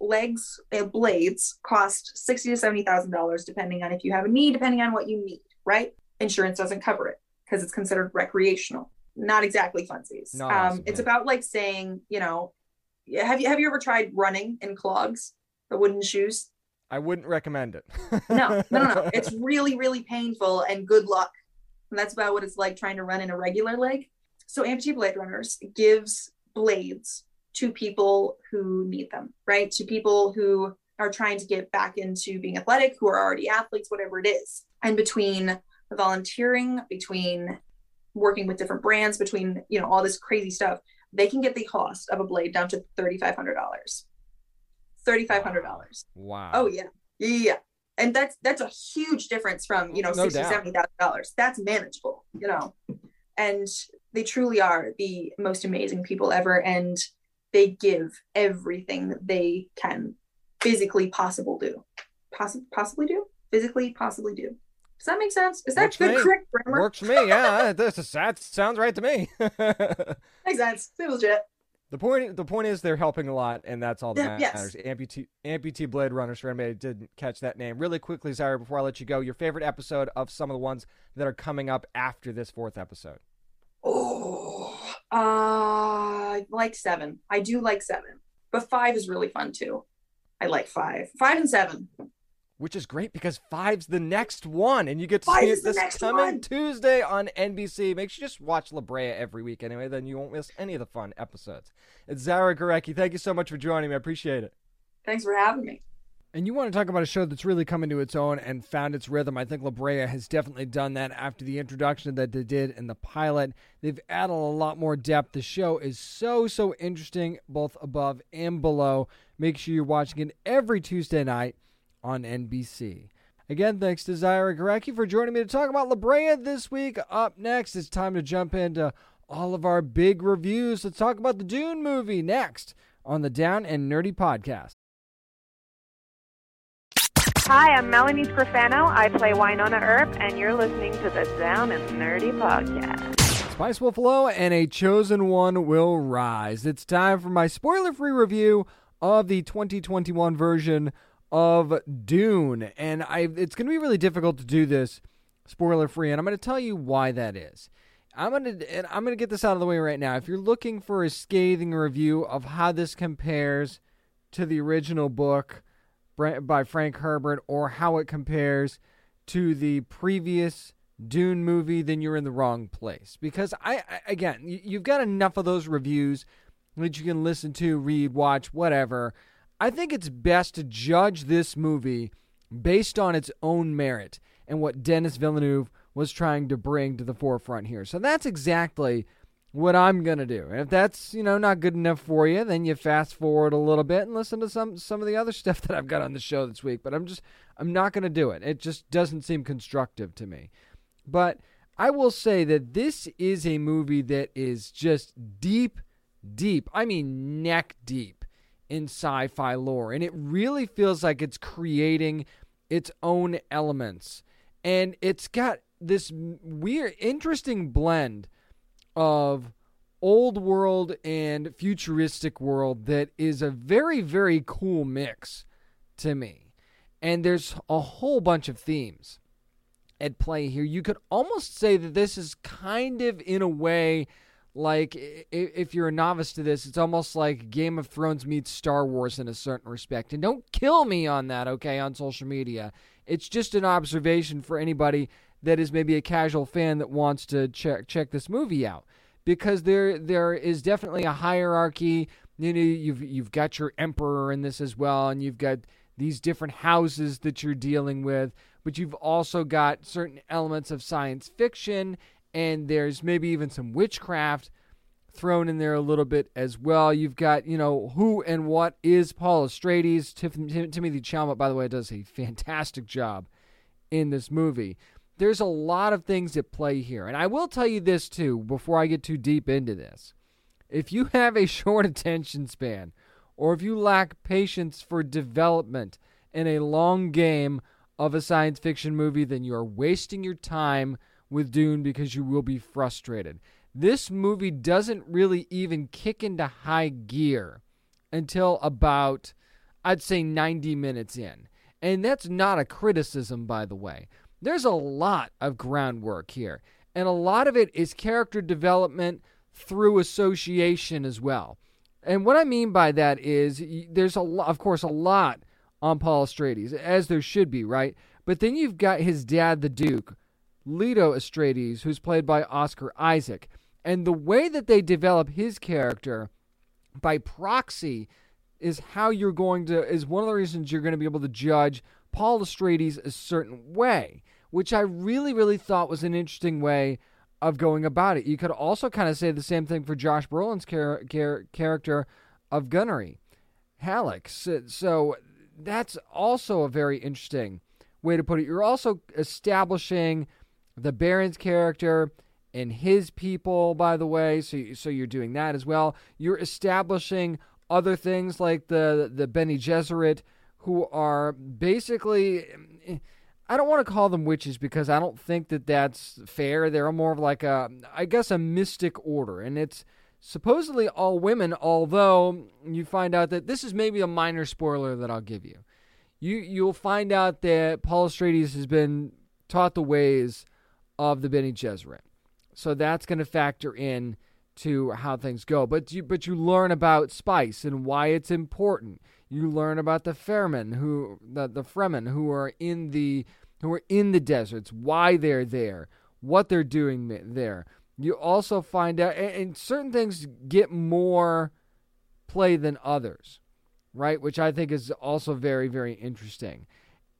legs uh, blades cost sixty to seventy thousand dollars, depending on if you have a knee, depending on what you need. Right? Insurance doesn't cover it because it's considered recreational. Not exactly funsies. Um, awesome, it's yeah. about like saying, you know, have you have you ever tried running in clogs, the wooden shoes? I wouldn't recommend it. No, no, no, no. It's really, really painful and good luck. And that's about what it's like trying to run in a regular leg. So Amputee Blade Runners gives blades to people who need them, right? To people who are trying to get back into being athletic, who are already athletes, whatever it is. And between volunteering, between working with different brands, between, you know, all this crazy stuff, they can get the cost of a blade down to $3,500. $3,500. Wow. Oh yeah. Yeah. And that's that's a huge difference from, you know, No 60, $70,000. That's manageable, you know. And they truly are the most amazing people ever. And they give everything that they can physically possible do. Possi- possibly do? Physically possibly do. Does that make sense? Is that Works for good me. correct grammar? Works for me. Yeah, this is, that sounds right to me. Makes sense. Seems legit. The point the point is they're helping a lot, and that's all that Yeah, yes. matters. Amputee Amputee Blade Runners for anybody didn't catch that name. Really quickly, Zyra, before I let you go, your favorite episode of some of the ones that are coming up after this fourth episode. Oh, uh, I like seven. I do like seven, but five is really fun too. I like five, five and seven. Which is great because five's the next one, and you get to Five see it this coming one. Tuesday on NBC. Make sure you just watch La Brea every week anyway, then you won't miss any of the fun episodes. It's Zyra Gorecki. Thank you so much for joining me. I appreciate it. Thanks for having me. And you want to talk about a show that's really come into its own and found its rhythm. I think La Brea has definitely done that after the introduction that they did in the pilot. They've added a lot more depth. The show is so, so interesting, both above and below. Make sure you're watching it every Tuesday night on NBC. Again, thanks to Zyra Gorecki for joining me to talk about La Brea this week. Up next, it's time to jump into all of our big reviews. Let's talk about the Dune movie next on the Down and Nerdy podcast. Hi, I'm Melanie Scrofano. I play Wynonna Earp, and you're listening to the Down and Nerdy Podcast. Spice will flow and a chosen one will rise. It's time for my spoiler free review of the 2021 version of Dune. And I it's going to be really difficult to do this spoiler free and I'm going to tell you why that is. I'm going to and I'm going to get this out of the way right now. If you're looking for a scathing review of how this compares to the original book by Frank Herbert or how it compares to the previous Dune movie, then you're in the wrong place. Because I, I again, you've got enough of those reviews that you can listen to, read, watch, whatever. I think it's best to judge this movie based on its own merit and what Denis Villeneuve was trying to bring to the forefront here. So that's exactly what I'm gonna do. And if that's you know not good enough for you, then you fast forward a little bit and listen to some some of the other stuff that I've got on the show this week. But I'm just I'm not gonna do it. It just doesn't seem constructive to me. But I will say that this is a movie that is just deep, deep. I mean neck deep in sci-fi lore, and it really feels like it's creating its own elements, and it's got this weird, interesting blend of old world and futuristic world that is a very, very cool mix to me. And there's a whole bunch of themes at play here. You could almost say that this is kind of, in a way, like if you're a novice to this, it's almost like Game of Thrones meets Star Wars in a certain respect. And don't kill me on that, okay, on social media. It's just an observation for anybody that is maybe a casual fan that wants to check check this movie out because there there is definitely a hierarchy. You know, you've you've got your emperor in this as well, and you've got these different houses that you're dealing with, but you've also got certain elements of science fiction, and there's maybe even some witchcraft thrown in there a little bit as well. You've got, you know, who and what is Paul Atreides. Tim- Tim- Timothée Chalamet, by the way, does a fantastic job in this movie. there's a lot of things at play here. And I will tell you this too before I get too deep into this. If you have a short attention span, or if you lack patience for development in a long game of a science fiction movie, then you are wasting your time with Dune because you will be frustrated. This movie doesn't really even kick into high gear until about, I'd say, 90 minutes in. And that's not a criticism, by the way. There's a lot of groundwork here, and a lot of it is character development through association as well. And what I mean by that is there's a lot, of course, a lot on Paul Atreides, as there should be, right? But then you've got his dad, the Duke, Leto Atreides, who's played by Oscar Isaac. And the way that they develop his character by proxy is how you're going to, is one of the reasons you're going to be able to judge Paul Atreides a certain way, which I really, really thought was an interesting way of going about it. You could also kind of say the same thing for Josh Brolin's char- char- character of Gurney, Halleck. So, so that's also a very interesting way to put it. You're also establishing the Baron's character and his people, by the way. So, so you're doing that as well. You're establishing other things like the the Bene Gesserit, who are basically. I don't want to call them witches because I don't think that that's fair. They're more of like a, I guess, a mystic order, and it's supposedly all women. Although you find out that this is maybe a minor spoiler that I'll give you. You you'll find out that Paul Atreides has been taught the ways of the Bene Gesserit. So that's going to factor in to how things go. But you but you learn about spice and why it's important. You learn about the Fremen who the the Fremen who are in the who are in the deserts, why they're there, what they're doing there. You also find out and, and certain things get more play than others, right? Which I think is also very very interesting.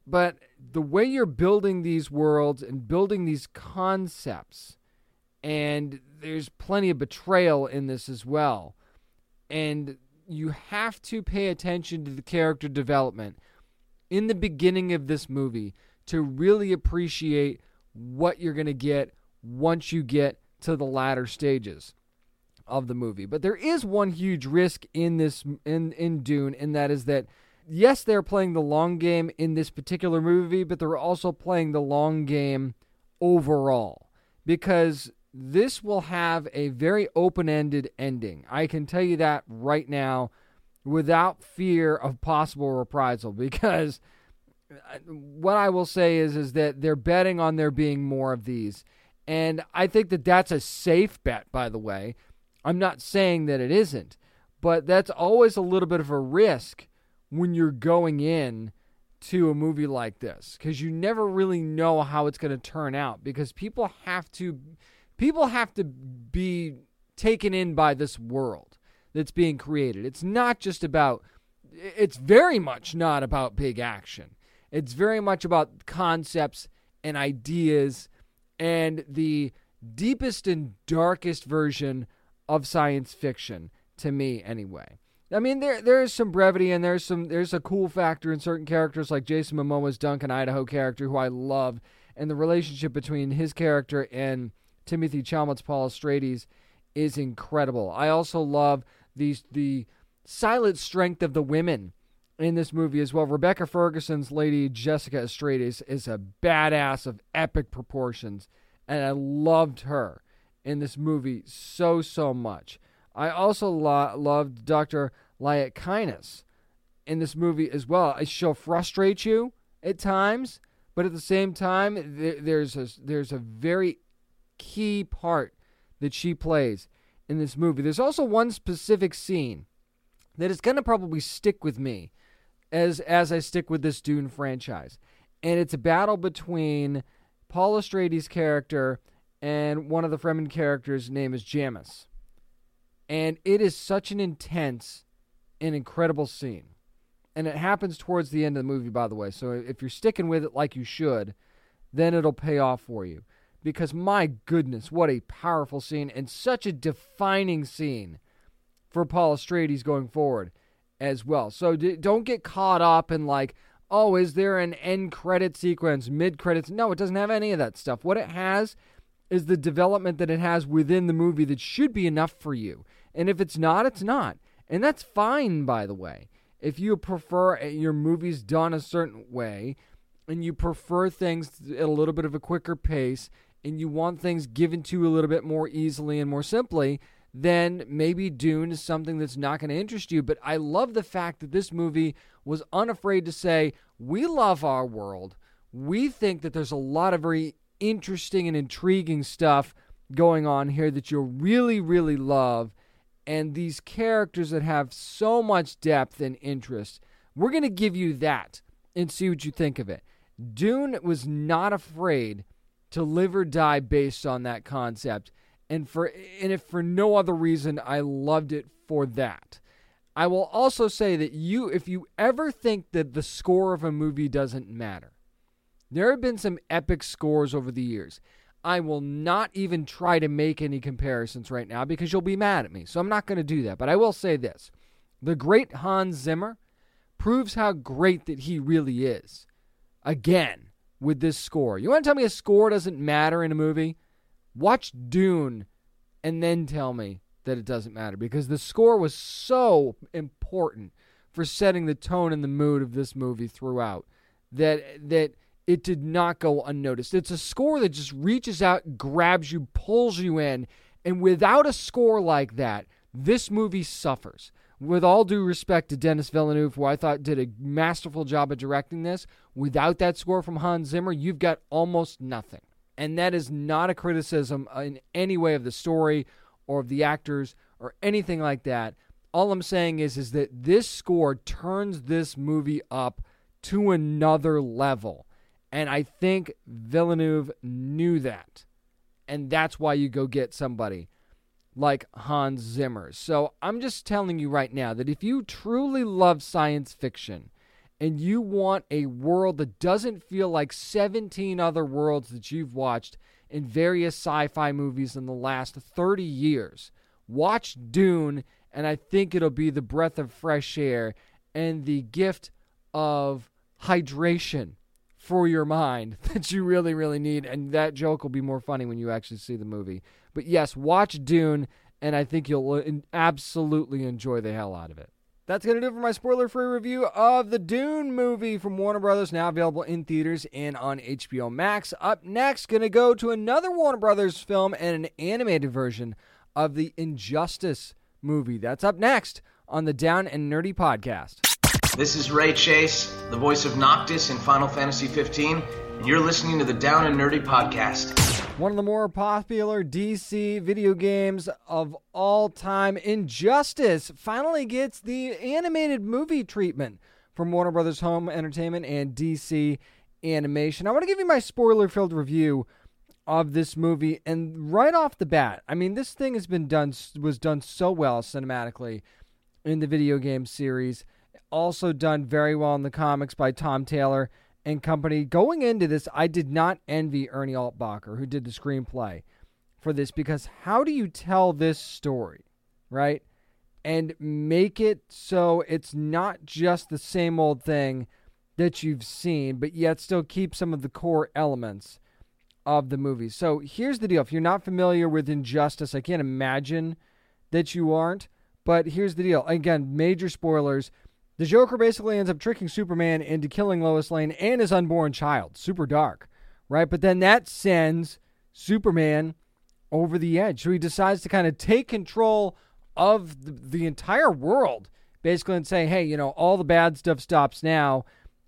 But the way you're building these worlds and building these concepts, and there's plenty of betrayal in this as well. And you have to pay attention to the character development in the beginning of this movie to really appreciate what you're going to get once you get to the latter stages of the movie. But there is one huge risk in this in in Dune and that is that yes, they're playing the long game in this particular movie, but they're also playing the long game overall because this will have a very open ended ending. I can tell you that right now without fear of possible reprisal because uh, what I will say is is that they're betting on there being more of these. And I think that that's a safe bet by the way. I'm not saying that it isn't, but that's always a little bit of a risk when you're going in to a movie like this because you never really know how it's going to turn out because people have to people have to be taken in by this world that's being created. It's not just about it's very much not about big action. It's very much about concepts and ideas and the deepest and darkest version of science fiction to me anyway. I mean, there there is some brevity and there's some there's a cool factor in certain characters like Jason Momoa's Duncan Idaho character, who I love, and the relationship between his character and Timothée Chalamet's Paul Atreides is incredible. I also love these the silent strength of the women in this movie as well. Rebecca Ferguson's Lady Jessica Atreides is a badass of epic proportions, and I loved her in this movie so so much. I also lo- loved Dr. Kynes in this movie as well. She'll frustrate you at times, but at the same time, there's a, there's a very key part that she plays in this movie. There's also one specific scene that is going to probably stick with me as as I stick with this Dune franchise, and it's a battle between Paul Atreides' character and one of the Fremen characters' name is Jamis. And it is such an intense and incredible scene. And it happens towards the end of the movie, by the way. So if you're sticking with it like you should, then it'll pay off for you. Because my goodness, what a powerful scene and such a defining scene for Paul Atreides going forward as well. So don't get caught up in like, oh, is there an end credit sequence, mid credits? No, it doesn't have any of that stuff. What it has is the development that it has within the movie that should be enough for you. And if it's not, it's not. And that's fine, by the way. If you prefer eh, your movies done a certain way and you prefer things at a little bit of a quicker pace and you want things given to you a little bit more easily and more simply, then maybe Dune is something that's not going to interest you. But I love the fact that this movie was unafraid to say, we love our world. We think that there's a lot of very interesting and intriguing stuff going on here that you'll really, really love. And these characters that have so much depth and interest, we're going to give you that and see what you think of it. Dune was not afraid to live or die based on that concept. And for and if for no other reason, I loved it for that. I will also say that you if you ever think that the score of a movie doesn't matter, there have been some epic scores over the years. I will not even try to make any comparisons right now because you'll be mad at me. So I'm not going to do that. But I will say this the great Hans Zimmer proves how great that he really is. Again, with this score. You want to tell me a score doesn't matter in a movie? Watch Dune and then tell me that it doesn't matter because the score was so important for setting the tone and the mood of this movie throughout that that it did not go unnoticed. It's a score that just reaches out, grabs you, pulls you in, and without a score like that, this movie suffers. With all due respect to Denis Villeneuve, who I thought did a masterful job of directing this, without that score from Hans Zimmer, you've got almost nothing. And that is not a criticism in any way of the story or of the actors or anything like that. All I'm saying is is that this score turns this movie up to another level. And I think Villeneuve knew that. And that's why you go get somebody like Hans Zimmer. So I'm just telling you right now that if you truly love science fiction and you want a world that doesn't feel like 17 other worlds that you've watched in various sci fi movies in the last 30 years, watch Dune, and I think it'll be the breath of fresh air and the gift of hydration for your mind that you really, really need. And that joke will be more funny when you actually see the movie. But yes, watch Dune, and I think you'll uh, absolutely enjoy the hell out of it. That's going to do it for my spoiler free review of the Dune movie from Warner Brothers, now available in theaters and on HBO Max. Up next, going to go to another Warner Brothers film and an animated version of the Injustice movie. That's up next on the Down and Nerdy podcast. This is Ray Chase, the voice of Noctis in Final Fantasy 15, and you're listening to the Down and Nerdy podcast. One of the more popular DC video games of all time, Injustice, finally gets the animated movie treatment from Warner Brothers Home Entertainment and DC Animation. I want to give you my spoiler filled review of this movie and right off the bat i mean this thing has been done was done so well cinematically in the video game series also done very well in the comics by Tom Taylor and company. Going into this, I did not envy Ernie Altbacker, who did the screenplay for this, because how do you tell this story, right? And make it so it's not just the same old thing that you've seen, but yet still keep some of the core elements of the movie. So here's the deal. If you're not familiar with Injustice, I can't imagine that you aren't. But here's the deal. Again, major spoilers. The Joker basically ends up tricking Superman into killing Lois Lane and his unborn child. Super dark, right? But then that sends Superman over the edge. So he decides to kind of take control of the, the entire world, basically, and say, hey, you know, all the bad stuff stops now.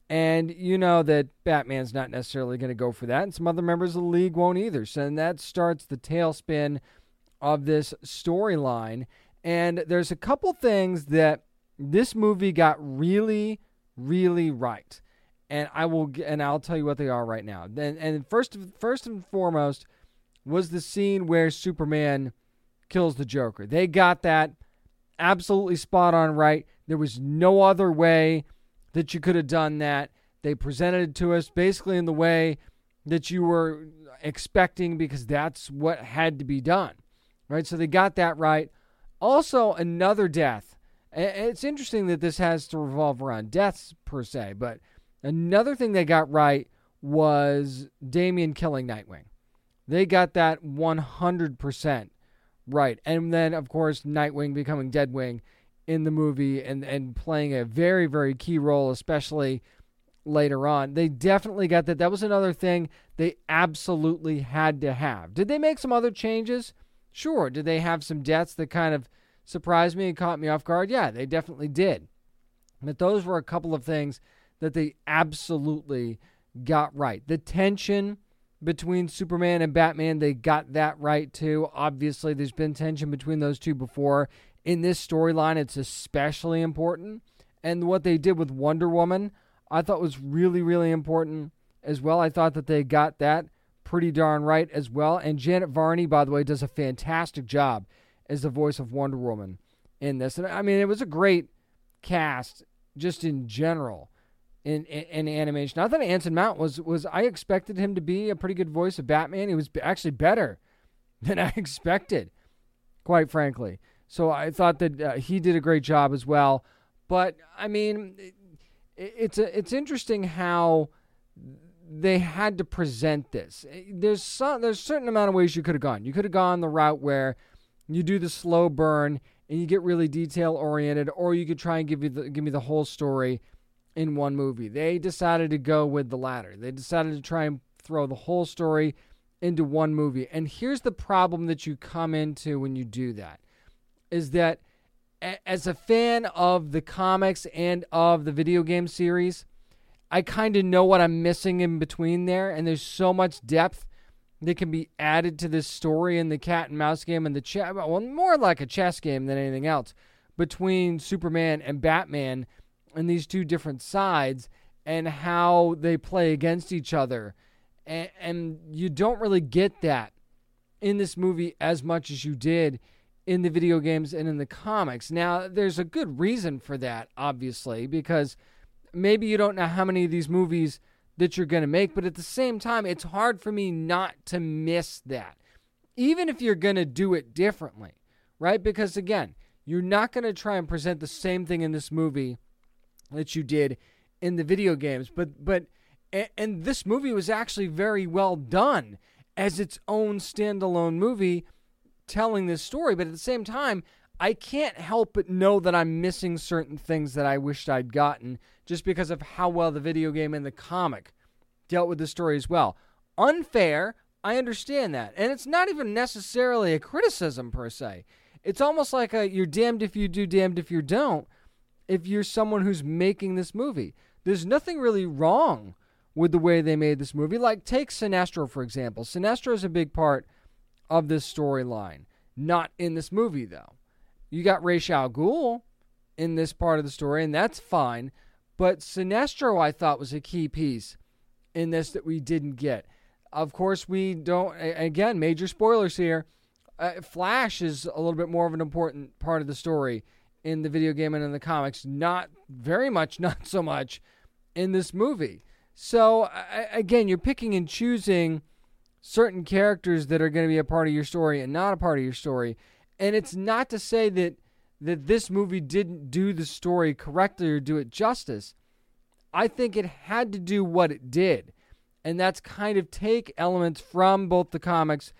And you know that Batman's not necessarily going to go for that, and some other members of the league won't either. So then that starts the tailspin of this storyline. And there's a couple things that this movie got really, really right, and I will and I'll tell you what they are right now. And and first, first and foremost, was the scene where Superman kills the Joker. They got that absolutely spot on right. There was no other way that you could have done that. They presented it to us basically in the way that you were expecting because that's what had to be done. Right? So they got that right. Also, another death it's interesting that this has to revolve around deaths per se, but Another thing they got right was Damian killing Nightwing. They got that 100% right. And then, of course, Nightwing becoming Deadwing in the movie and, and playing a very, very key role, especially later on. They definitely got that. That was another thing they absolutely had to have. Did they make some other changes? Sure. Did they have some deaths that kind of surprised me and caught me off guard? Yeah, they definitely did. But those were a couple of things that they absolutely got right. The tension between Superman and Batman, they got that right too. Obviously, there's been tension between those two before. In this storyline, it's especially important. And what they did with Wonder Woman, I thought was really, really important as well. I thought that they got that pretty darn right as well. And Janet Varney, by the way, does a fantastic job as the voice of Wonder Woman in this. And I mean, it was a great cast just in general in, in, in animation. I thought Anson Mount was was I expected him to be a pretty good voice of Batman. He was actually better than I expected, quite frankly. So I thought that uh, he did a great job as well. But I mean, it, it's a, it's interesting how they had to present this. There's some there's certain amount of ways you could have gone. You could have gone the route where you do the slow burn and you get really detail oriented, or you could try and give you the, give me the whole story in one movie. They decided to go with the latter. They decided to try and throw the whole story into one movie. And here's the problem that you come into when you do that is that as a fan of the comics and of the video game series, I kind of know what I'm missing in between there and there's so much depth that can be added to this story in the cat and mouse game and the chess well more like a chess game than anything else between Superman and Batman and these two different sides and how they play against each other. And, and you don't really get that in this movie as much as you did in the video games and in the comics. Now, there's a good reason for that, obviously, because maybe you don't know how many of these movies that you're going to make, but at the same time, it's hard for me not to miss that. Even if you're going to do it differently, right? Because again, you're not going to try and present the same thing in this movie that you did in the video games. But but and this movie was actually very well done as its own standalone movie telling this story. But at the same time, I can't help but know that I'm missing certain things that I wished I'd gotten just because of how well the video game and the comic dealt with the story as well. Unfair, I understand that. And it's not even necessarily a criticism per se. It's almost like a you're damned if you do, damned if you don't if you're someone who's making this movie. There's nothing really wrong with the way they made this movie. Like, take Sinestro, for example. Sinestro is a big part of this storyline. Not in this movie, though. You got Ra's al Ghul in this part of the story, and that's fine. But Sinestro, I thought, was a key piece in this that we didn't get. Of course, we don't, again, major spoilers here. Uh, Flash is a little bit more of an important part of the story in the video game and in the comics. Not very much, not so much in this movie. So again, you're picking and choosing certain characters that are going to be a part of your story and not a part of your story. And it's not to say that that this movie didn't do the story correctly or do it justice. I think it had to do what it did. And that's kind of take elements from both the comics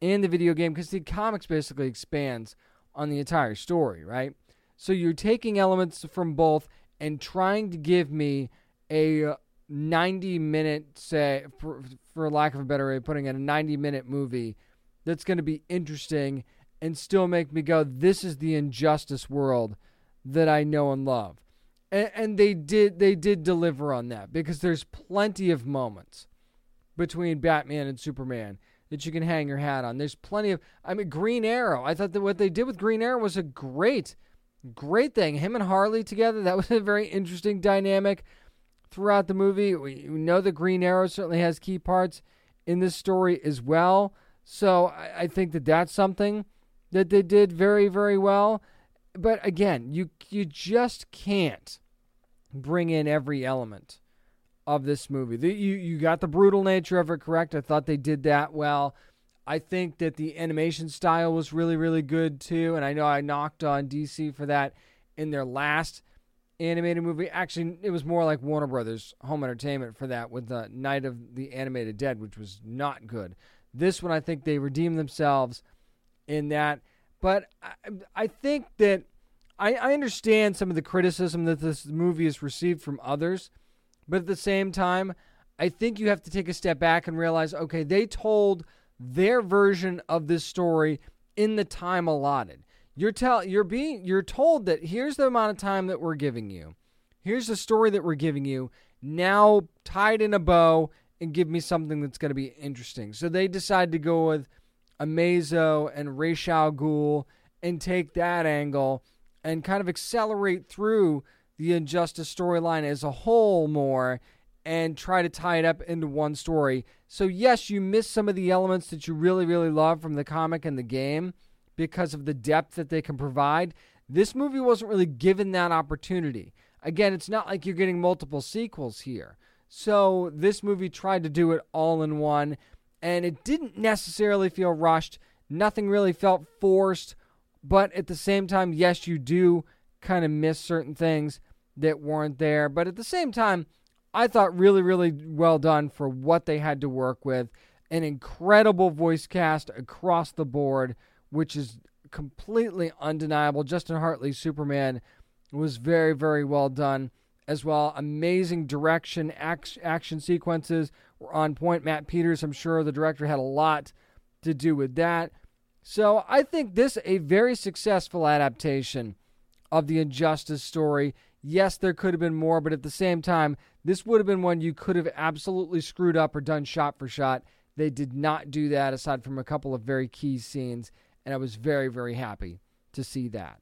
and the video game because the comics basically expands on the entire story, right? So you're taking elements from both and trying to give me a uh, 90 minute, say, for, for lack of a better way of putting it, a 90 minute movie that's going to be interesting and still make me go, this is the injustice world that I know and love. And, and they did they did deliver on that because there's plenty of moments between Batman and Superman that you can hang your hat on. There's plenty of I mean Green Arrow. I thought that what they did with Green Arrow was a great great thing. Him and Harley together, that was a very interesting dynamic throughout the movie. We know that Green Arrow certainly has key parts in this story as well. So I, I think that that's something that they did very, very well. But again, you you just can't bring in every element of this movie. The, you you got the brutal nature of it correct. I thought they did that well. I think that the animation style was really, really good too. And I know I knocked on DC for that in their last animated movie. Actually, it was more like Warner Brothers Home Entertainment for that with the Night of the Animated Dead, which was not good. This one, I think they redeemed themselves in that. But I, I think that I, I understand some of the criticism that this movie has received from others, but at the same time, I think you have to take a step back and realize okay, they told their version of this story in the time allotted. You're tell you're being you're told that here's the amount of time that we're giving you. Here's the story that we're giving you. Now tie it in a bow and give me something that's going to be interesting. So they decide to go with Amazo and Ra's al Ghul and take that angle and kind of accelerate through the Injustice storyline as a whole more and try to tie it up into one story. So, yes, you miss some of the elements that you really, really love from the comic and the game because of the depth that they can provide. This movie wasn't really given that opportunity. Again, it's not like you're getting multiple sequels here. So, this movie tried to do it all in one, and it didn't necessarily feel rushed. Nothing really felt forced, but at the same time, yes, you do kind of miss certain things that weren't there. But at the same time, I thought really, really well done for what they had to work with. An incredible voice cast across the board, which is completely undeniable. Justin Hartley's Superman was very, very well done as well. Amazing direction, act- action sequences were on point. Matt Peters, I'm sure the director had a lot to do with that. So I think this a very successful adaptation of the Injustice story. Yes, there could have been more, but at the same time, this would have been one you could have absolutely screwed up or done shot for shot. They did not do that aside from a couple of very key scenes, and I was very, very happy to see that.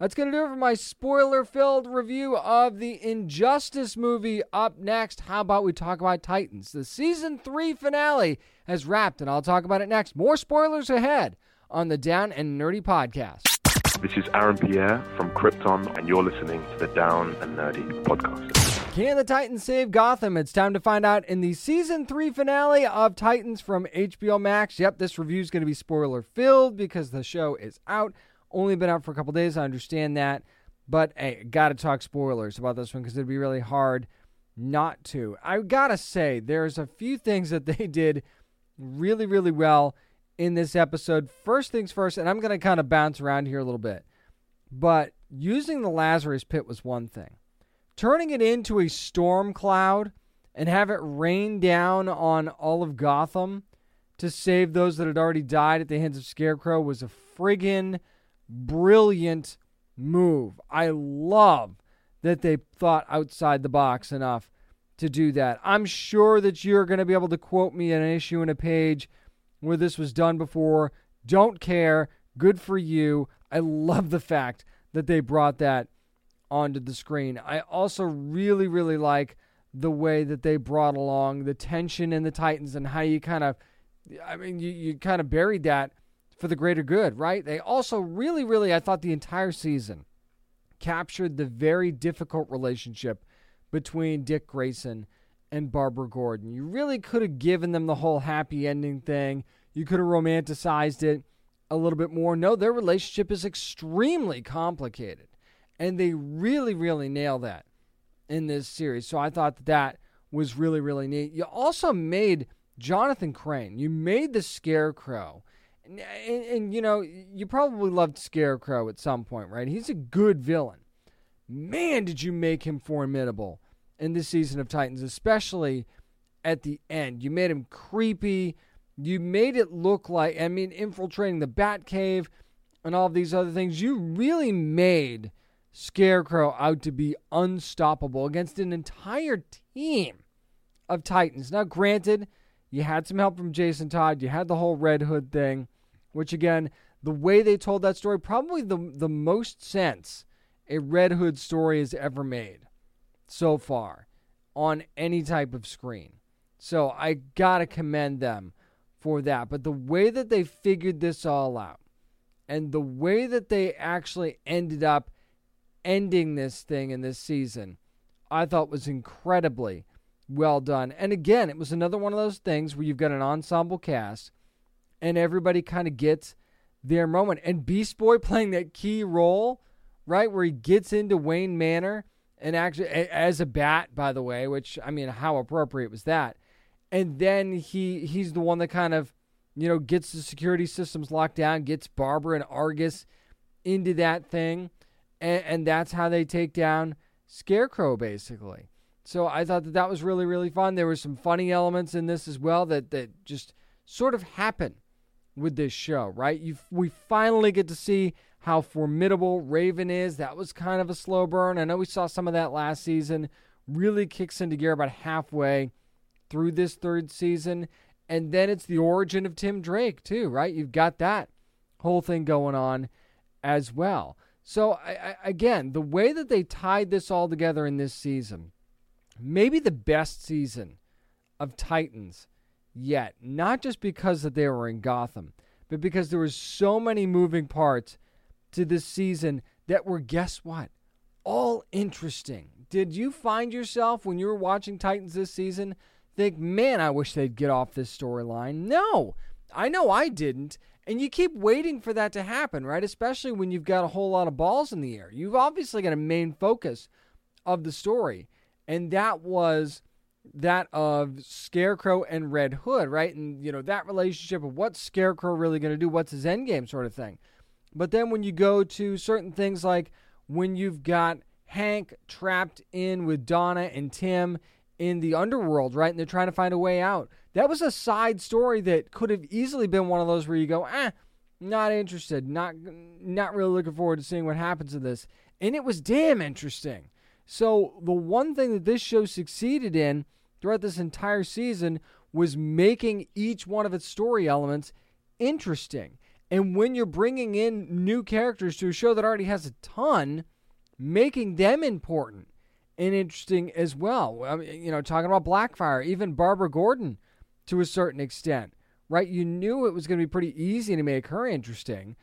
That's going to do it for my spoiler filled review of the Injustice movie. Up next, how about we talk about Titans? The season three finale has wrapped, and I'll talk about it next. More spoilers ahead on the Down and Nerdy podcast. This is Aaron Pierre from Krypton, and you're listening to the Down and Nerdy podcast. Can the Titans save Gotham? It's time to find out in the season three finale of Titans from HBO Max. Yep, this review is going to be spoiler filled because the show is out. Only been out for a couple days. I understand that. But hey, got to talk spoilers about this one because it'd be really hard not to. I got to say, there's a few things that they did really, really well in this episode. First things first, and I'm to kind of bounce around here a little bit. But using the Lazarus pit was one thing. Turning it into a storm cloud and have it rain down on all of Gotham to save those that had already died at the hands of Scarecrow was a friggin' brilliant move. I love that they thought outside the box enough to do that. I'm sure that you're going to be able to quote me an issue in a page where this was done before. Don't care. Good for you. I love the fact that they brought that onto the screen. I also really, really like the way that they brought along the tension in the Titans and how you kind of, I mean, you, you kind of buried that for the greater good, right? They also really, really, I thought the entire season captured the very difficult relationship between Dick Grayson and Barbara Gordon. You really could have given them the whole happy ending thing. You could have romanticized it a little bit more. No, their relationship is extremely complicated. And they really, really nail that in this series. So I thought that, that was really, really neat. You also made Jonathan Crane, you made the Scarecrow. And, and, you know, you probably loved Scarecrow at some point, right? He's a good villain. Man, did you make him formidable in this season of Titans, especially at the end. You made him creepy. You made it look like, I mean, infiltrating the Batcave and all these other things. You really made Scarecrow out to be unstoppable against an entire team of Titans. Now, granted, you had some help from Jason Todd. You had the whole Red Hood thing, which again, the way they told that story, probably the the most sense a Red Hood story has ever made so far on any type of screen. So I gotta commend them for that. But the way that they figured this all out, and the way that they actually ended up ending this thing in this season, I thought was incredibly well done. And again, it was another one of those things where you've got an ensemble cast and everybody kind of gets their moment. And Beast Boy playing that key role, right, where he gets into Wayne Manor and actually as a bat, by the way, which I mean, how appropriate was that? And then he he's the one that kind of you know gets the security systems locked down, gets Barbara and Argus into that thing, and, and that's how they take down Scarecrow, basically. So I thought that that was really really fun. There were some funny elements in this as well that that just sort of happen with this show, right? You we finally get to see how formidable Raven is. That was kind of a slow burn. I know we saw some of that last season. Really kicks into gear about halfway through this third season. And then it's the origin of Tim Drake, too, right? You've got that whole thing going on as well. So, I, I, again, the way that they tied this all together in this season, maybe the best season of Titans yet. Not just because that they were in Gotham, but because there were so many moving parts to this season that were, guess what? All interesting. Did you find yourself when you were watching Titans this season think, man, I wish they'd get off this storyline? No, I know I didn't. And you keep waiting for that to happen, right? Especially when you've got a whole lot of balls in the air. You've obviously got a main focus of the story, and that was that of Scarecrow and Red Hood, right? And you know that relationship of what's Scarecrow really going to do, what's his end game, sort of thing. But then when you go to certain things like when you've got Hank trapped in with Donna and Tim in the underworld, right? And they're trying to find a way out. That was a side story that could have easily been one of those where you go, ah, not interested, not not really looking forward to seeing what happens to this. And it was damn interesting. So the one thing that this show succeeded in throughout this entire season was making each one of its story elements interesting. And when you're bringing in new characters to a show that already has a ton, making them important and interesting as well. I mean, you know, talking about Blackfire, even Barbara Gordon to a certain extent, right? You knew it was going to be pretty easy to make her interesting,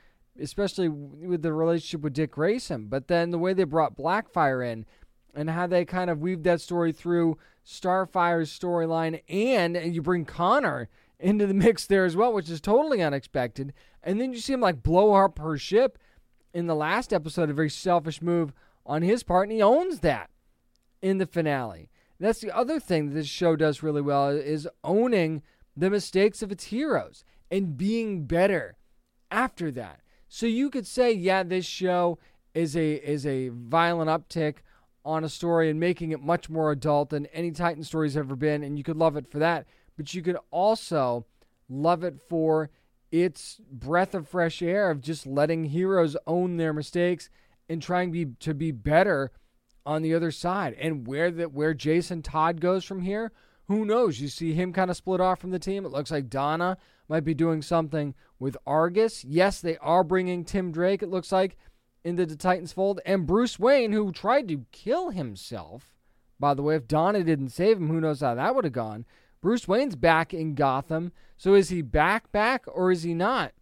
especially with the relationship with Dick Grayson. But then the way they brought Blackfire in and how they kind of weave that story through Starfire's storyline, and, you bring Connor into the mix there as well, which is totally unexpected. And then you see him like blow up her ship in the last episode, a very selfish move on his part, and he owns that in the finale. That's the other thing that this show does really well is owning the mistakes of its heroes and being better after that. So you could say, yeah, this show is a is a violent uptick on a story and making it much more adult than any Titan story's ever been, and you could love it for that but you could also love it for its breath of fresh air of just letting heroes own their mistakes and trying be, to be better on the other side. And where that where Jason Todd goes from here, who knows? You see him kind of split off from the team. It looks like Donna might be doing something with Argus. Yes, they are bringing Tim Drake. It looks like into the Titans fold, and Bruce Wayne, who tried to kill himself. By the way, if Donna didn't save him, who knows how that would have gone. Bruce Wayne's back in Gotham. So is he back back or is he not?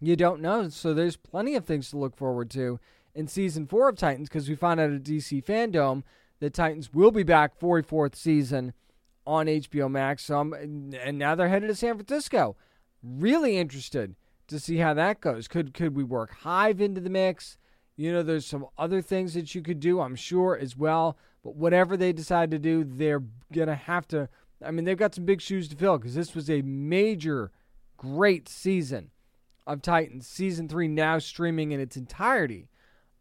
You don't know. So there's plenty of things to look forward to in season four of Titans because we found out at DC FanDome that Titans will be back for a fourth season on HBO Max. So I'm, and now they're headed to San Francisco. Really interested to see how that goes. Could could we work Hive into the mix? You know, there's some other things that you could do, I'm sure, as well. But whatever they decide to do, they're gonna have to I mean, they've got some big shoes to fill because this was a major, great season of Titans. Season three now streaming in its entirety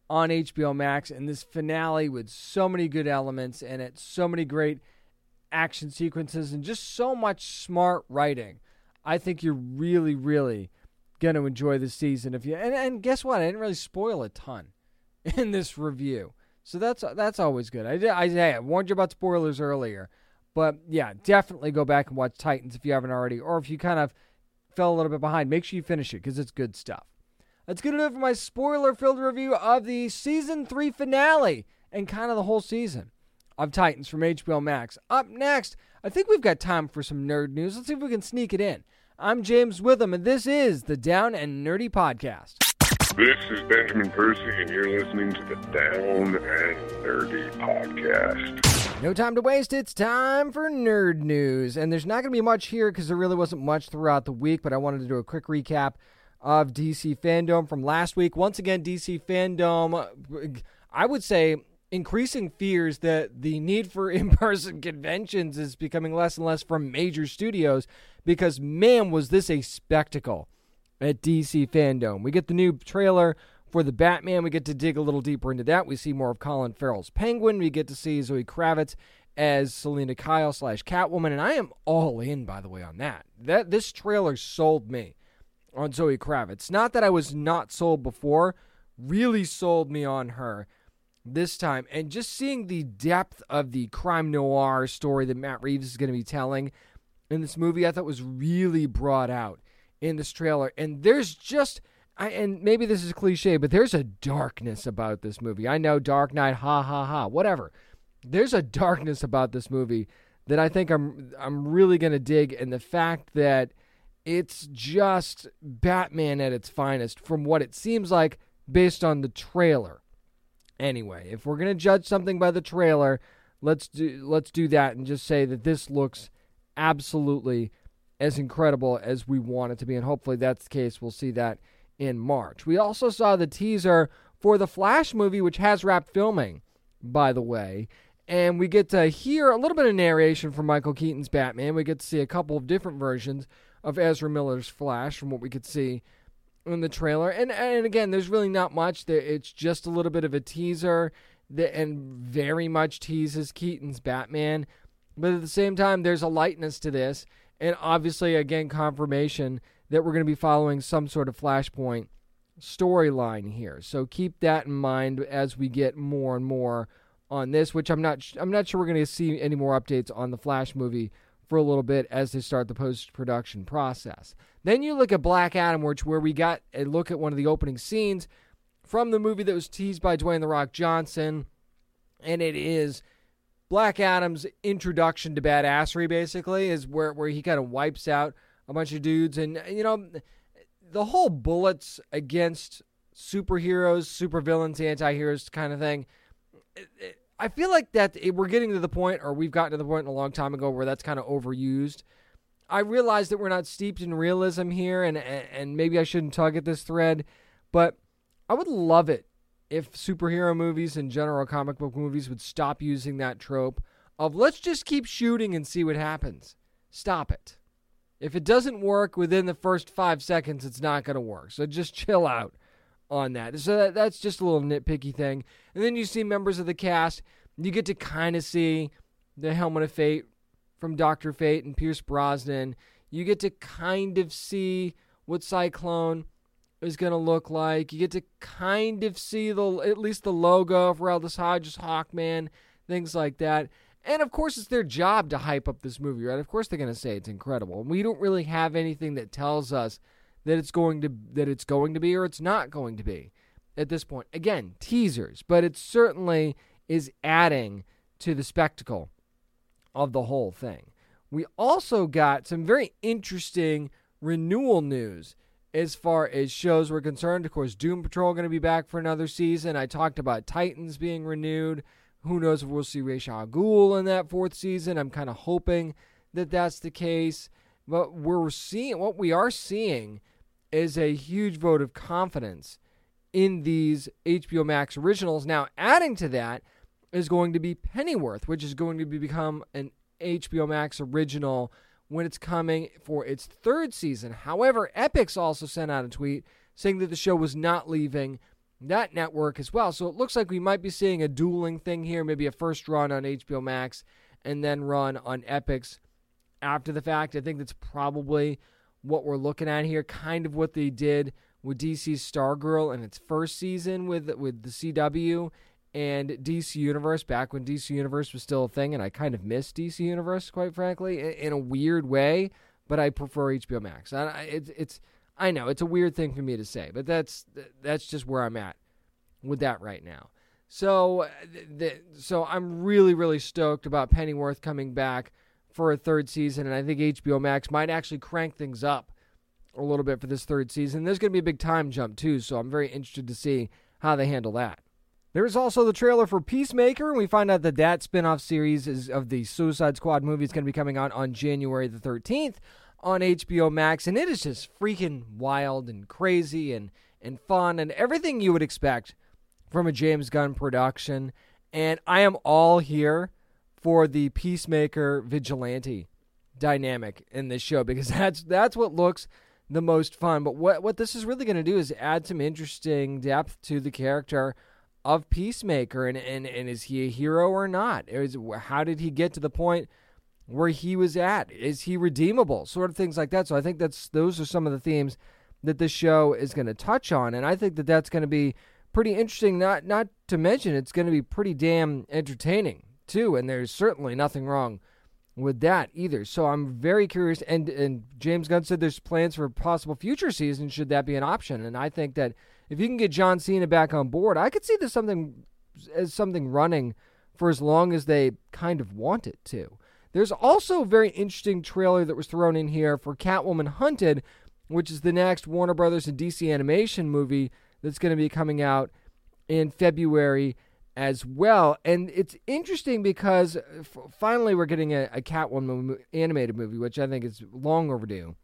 on HBO Max, and this finale with so many good elements and it, so many great action sequences, and just so much smart writing. I think you're really, really going to enjoy the season. If you and, and guess what? I didn't really spoil a ton in this review, so that's that's always good. I I, I warned you about spoilers earlier. But yeah, definitely go back and watch Titans if you haven't already, or if you kind of fell a little bit behind, make sure you finish it because it's good stuff. That's good enough for my spoiler filled review of the season three finale and kind of the whole season of Titans from HBO Max. Up next, I think we've got time for some nerd news. Let's see if we can sneak it in. I'm James Witham, and this is the Down and Nerdy Podcast. This is Benjamin Percy, and you're listening to the Down and Nerdy Podcast. No time to waste. It's time for nerd news. And there's not going to be much here because there really wasn't much throughout the week, but I wanted to do a quick recap of DC FanDome from last week. Once again, DC FanDome, I would say increasing fears that the need for in person conventions is becoming less and less from major studios because, man, was this a spectacle at DC FanDome. We get the new trailer for the Batman. We get to dig a little deeper into that. We see more of Colin Farrell's Penguin. We get to see Zoe Kravitz as Selina Kyle slash Catwoman, and I am all in, by the way, on that. That this trailer sold me on Zoe Kravitz. Not that I was not sold before, really sold me on her this time. And just seeing the depth of the crime noir story that Matt Reeves is going to be telling in this movie, I thought was really brought out in this trailer. And there's just. I, and maybe this is cliche, but there's a darkness about this movie. I know Dark Knight, ha ha ha, whatever. There's a darkness about this movie that I think I'm I'm really gonna dig, and the fact that it's just Batman at its finest, from what it seems like based on the trailer. Anyway, if we're gonna judge something by the trailer, let's do let's do that and just say that this looks absolutely as incredible as we want it to be, and hopefully that's the case. We'll see that in March. We also saw the teaser for the Flash movie, which has wrapped filming, by the way. And we get to hear a little bit of narration from Michael Keaton's Batman. We get to see a couple of different versions of Ezra Miller's Flash from what we could see in the trailer. And and again, there's really not much. There, it's just a little bit of a teaser that and very much teases Keaton's Batman. But at the same time, there's a lightness to this, and obviously, again, confirmation that we're going to be following some sort of Flashpoint storyline here. So keep that in mind as we get more and more on this. Which I'm not I'm not sure we're going to see any more updates on the Flash movie for a little bit as they start the post production process. Then you look at Black Adam, which where we got a look at one of the opening scenes from the movie that was teased by Dwayne the Rock Johnson, and it is Black Adam's introduction to badassery. Basically, is where where he kind of wipes out a bunch of dudes, and you know the whole bullets against superheroes, supervillains, anti-heroes kind of thing. I feel like that we're getting to the point, or we've gotten to the point a long time ago where that's kind of overused. I realize that we're not steeped in realism here, and and maybe I shouldn't tug at this thread, but I would love it if superhero movies and general comic book movies would stop using that trope of let's just keep shooting and see what happens. Stop it. If it doesn't work within the first five seconds, it's not going to work. So just chill out on that. So that, that's just a little nitpicky thing. And then you see members of the cast. You get to kind of see the Helmet of Fate from Doctor Fate and Pierce Brosnan. You get to kind of see what Cyclone is going to look like. You get to kind of see the at least the logo for Aldis Hodge's, Hawkman, things like that. And of course, it's their job to hype up this movie, right? Of course, they're going to say it's incredible. We don't really have anything that tells us that it's going to that it's going to be or it's not going to be at this point. Again, teasers, but it certainly is adding to the spectacle of the whole thing. We also got some very interesting renewal news as far as shows were concerned. Of course, Doom Patrol going to be back for another season. I talked about Titans being renewed. Who knows if we'll see Ra's al in that fourth season? I'm kind of hoping that that's the case. But we're seeing what we are seeing is a huge vote of confidence in these HBO Max originals. Now, adding to that is going to be Pennyworth, which is going to be become an HBO Max original when it's coming for its third season. However, Epix also sent out a tweet saying that the show was not leaving that network as well. So it looks like we might be seeing a dueling thing here, maybe a first run on HBO Max and then run on Epix after the fact. I think that's probably what we're looking at here, kind of what they did with DC's Stargirl in its first season with with the CW and DC Universe back when DC Universe was still a thing, and I kind of miss DC Universe quite frankly in, in a weird way. But I prefer HBO Max. I, it's it's I know it's a weird thing for me to say, but that's that's just where I'm at with that right now. So, uh, the, so I'm really really stoked about Pennyworth coming back for a third season, and I think HBO Max might actually crank things up a little bit for this third season. There's going to be a big time jump too, so I'm very interested to see how they handle that. There is also the trailer for Peacemaker, and we find out that that spin-off series is of the Suicide Squad movie is going to be coming out on January the 13th on HBO Max, and it is just freaking wild and crazy and and fun and everything you would expect from a James Gunn production And I am all here for the peacemaker vigilante dynamic in this show because that's that's what looks the most fun. But what what this is really going to do is add some interesting depth to the character of Peacemaker and and, and is he a hero or not? Is how did he get to the point where he was at? Is he redeemable? Sort of things like that. So I think that's those are some of the themes that this show is going to touch on, and I think that that's going to be pretty interesting. Not not to mention it's going to be pretty damn entertaining too, and there's certainly nothing wrong with that either. So I'm very curious. And and James Gunn said there's plans for possible future season should that be an option. And I think that if you can get John Cena back on board, I could see this something as something running for as long as they kind of want it to. There's also a very interesting trailer that was thrown in here for Catwoman Hunted, which is the next Warner Brothers and DC animation movie that's going to be coming out in February as well. And it's interesting because uh, f- finally we're getting a, a Catwoman animated movie, which I think is long overdue.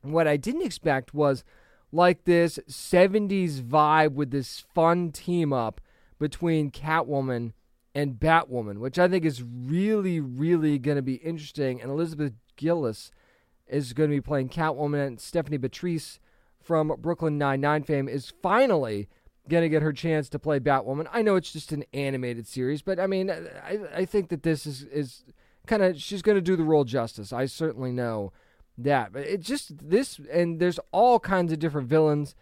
What I didn't expect was like this 70s vibe with this fun team up between Catwoman and Batwoman, which I think is really, really going to be interesting. And Elizabeth Gillies is going to be playing Catwoman, and Stephanie Beatriz from Brooklyn Nine-Nine fame is finally going to get her chance to play Batwoman. I know it's just an animated series, but I mean, I, I think that this is, is kind of, she's going to do the role justice. I certainly know that. But it just, this, and there's all kinds of different villains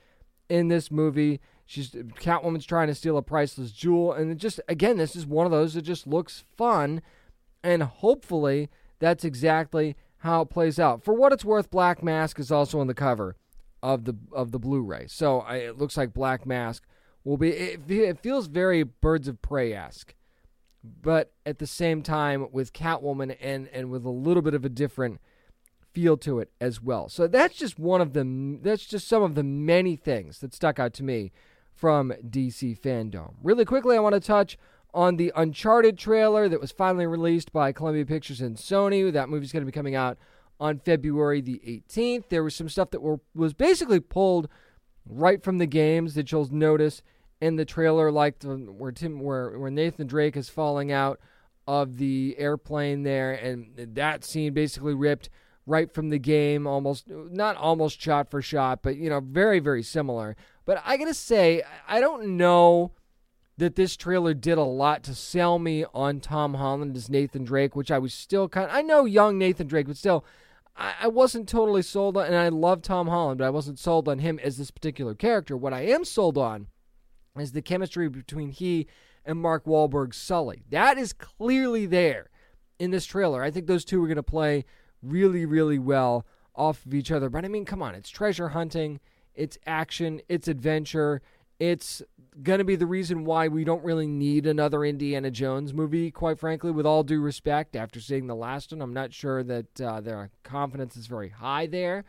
in this movie. She's, Catwoman's trying to steal a priceless jewel. And it just, again, this is one of those that just looks fun. And hopefully that's exactly how it plays out. For what it's worth, Black Mask is also on the cover of the of the Blu-ray. So I, it looks like Black Mask will be. It, it feels very Birds of Prey esque, but at the same time with Catwoman and and with a little bit of a different feel to it as well. So that's just one of the. That's just some of the many things that stuck out to me from DC FanDome. Really quickly, I want to touch on the Uncharted trailer that was finally released by Columbia Pictures and Sony. That movie's going to be coming out on February the 18th. There was some stuff that were was basically pulled right from the games that you'll notice in the trailer, like the, where Tim, where where Nathan Drake is falling out of the airplane there, and that scene basically ripped right from the game, almost not almost shot for shot, but you know, very very similar. But I gotta say, I don't know that this trailer did a lot to sell me on Tom Holland as Nathan Drake, which I was still kind. Of, I know young Nathan Drake, but still, I, I wasn't totally sold on. And I love Tom Holland, but I wasn't sold on him as this particular character. What I am sold on is the chemistry between he and Mark Wahlberg's Sully. That is clearly there in this trailer. I think those two are going to play really, really well off of each other. But I mean, come on, it's treasure hunting, it's action, it's adventure, it's going to be the reason why we don't really need another Indiana Jones movie, quite frankly, with all due respect. After seeing the last one, I'm not sure that uh, their confidence is very high there.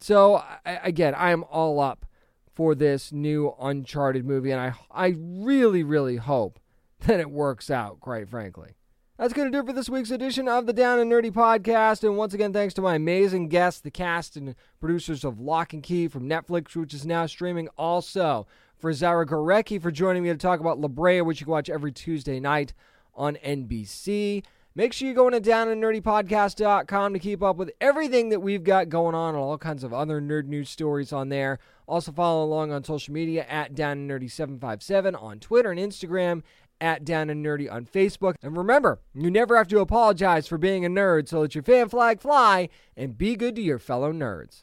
So, I, again, I am all up for this new Uncharted movie, and I, I really, really hope that it works out, quite frankly. That's going to do it for this week's edition of the Down and Nerdy podcast. And once again, thanks to my amazing guests, the cast and producers of Locke & Key from Netflix, which is now streaming also. For Zyra Gorecki for joining me to talk about La Brea, which you can watch every Tuesday night on NBC. Make sure you go into downandnerdypodcast.com to keep up with everything that we've got going on and all kinds of other nerd news stories on there. Also follow along on social media at Down and Nerdy 757 on Twitter and Instagram at Down and Nerdy on Facebook. And remember, you never have to apologize for being a nerd, so let your fan flag fly and be good to your fellow nerds.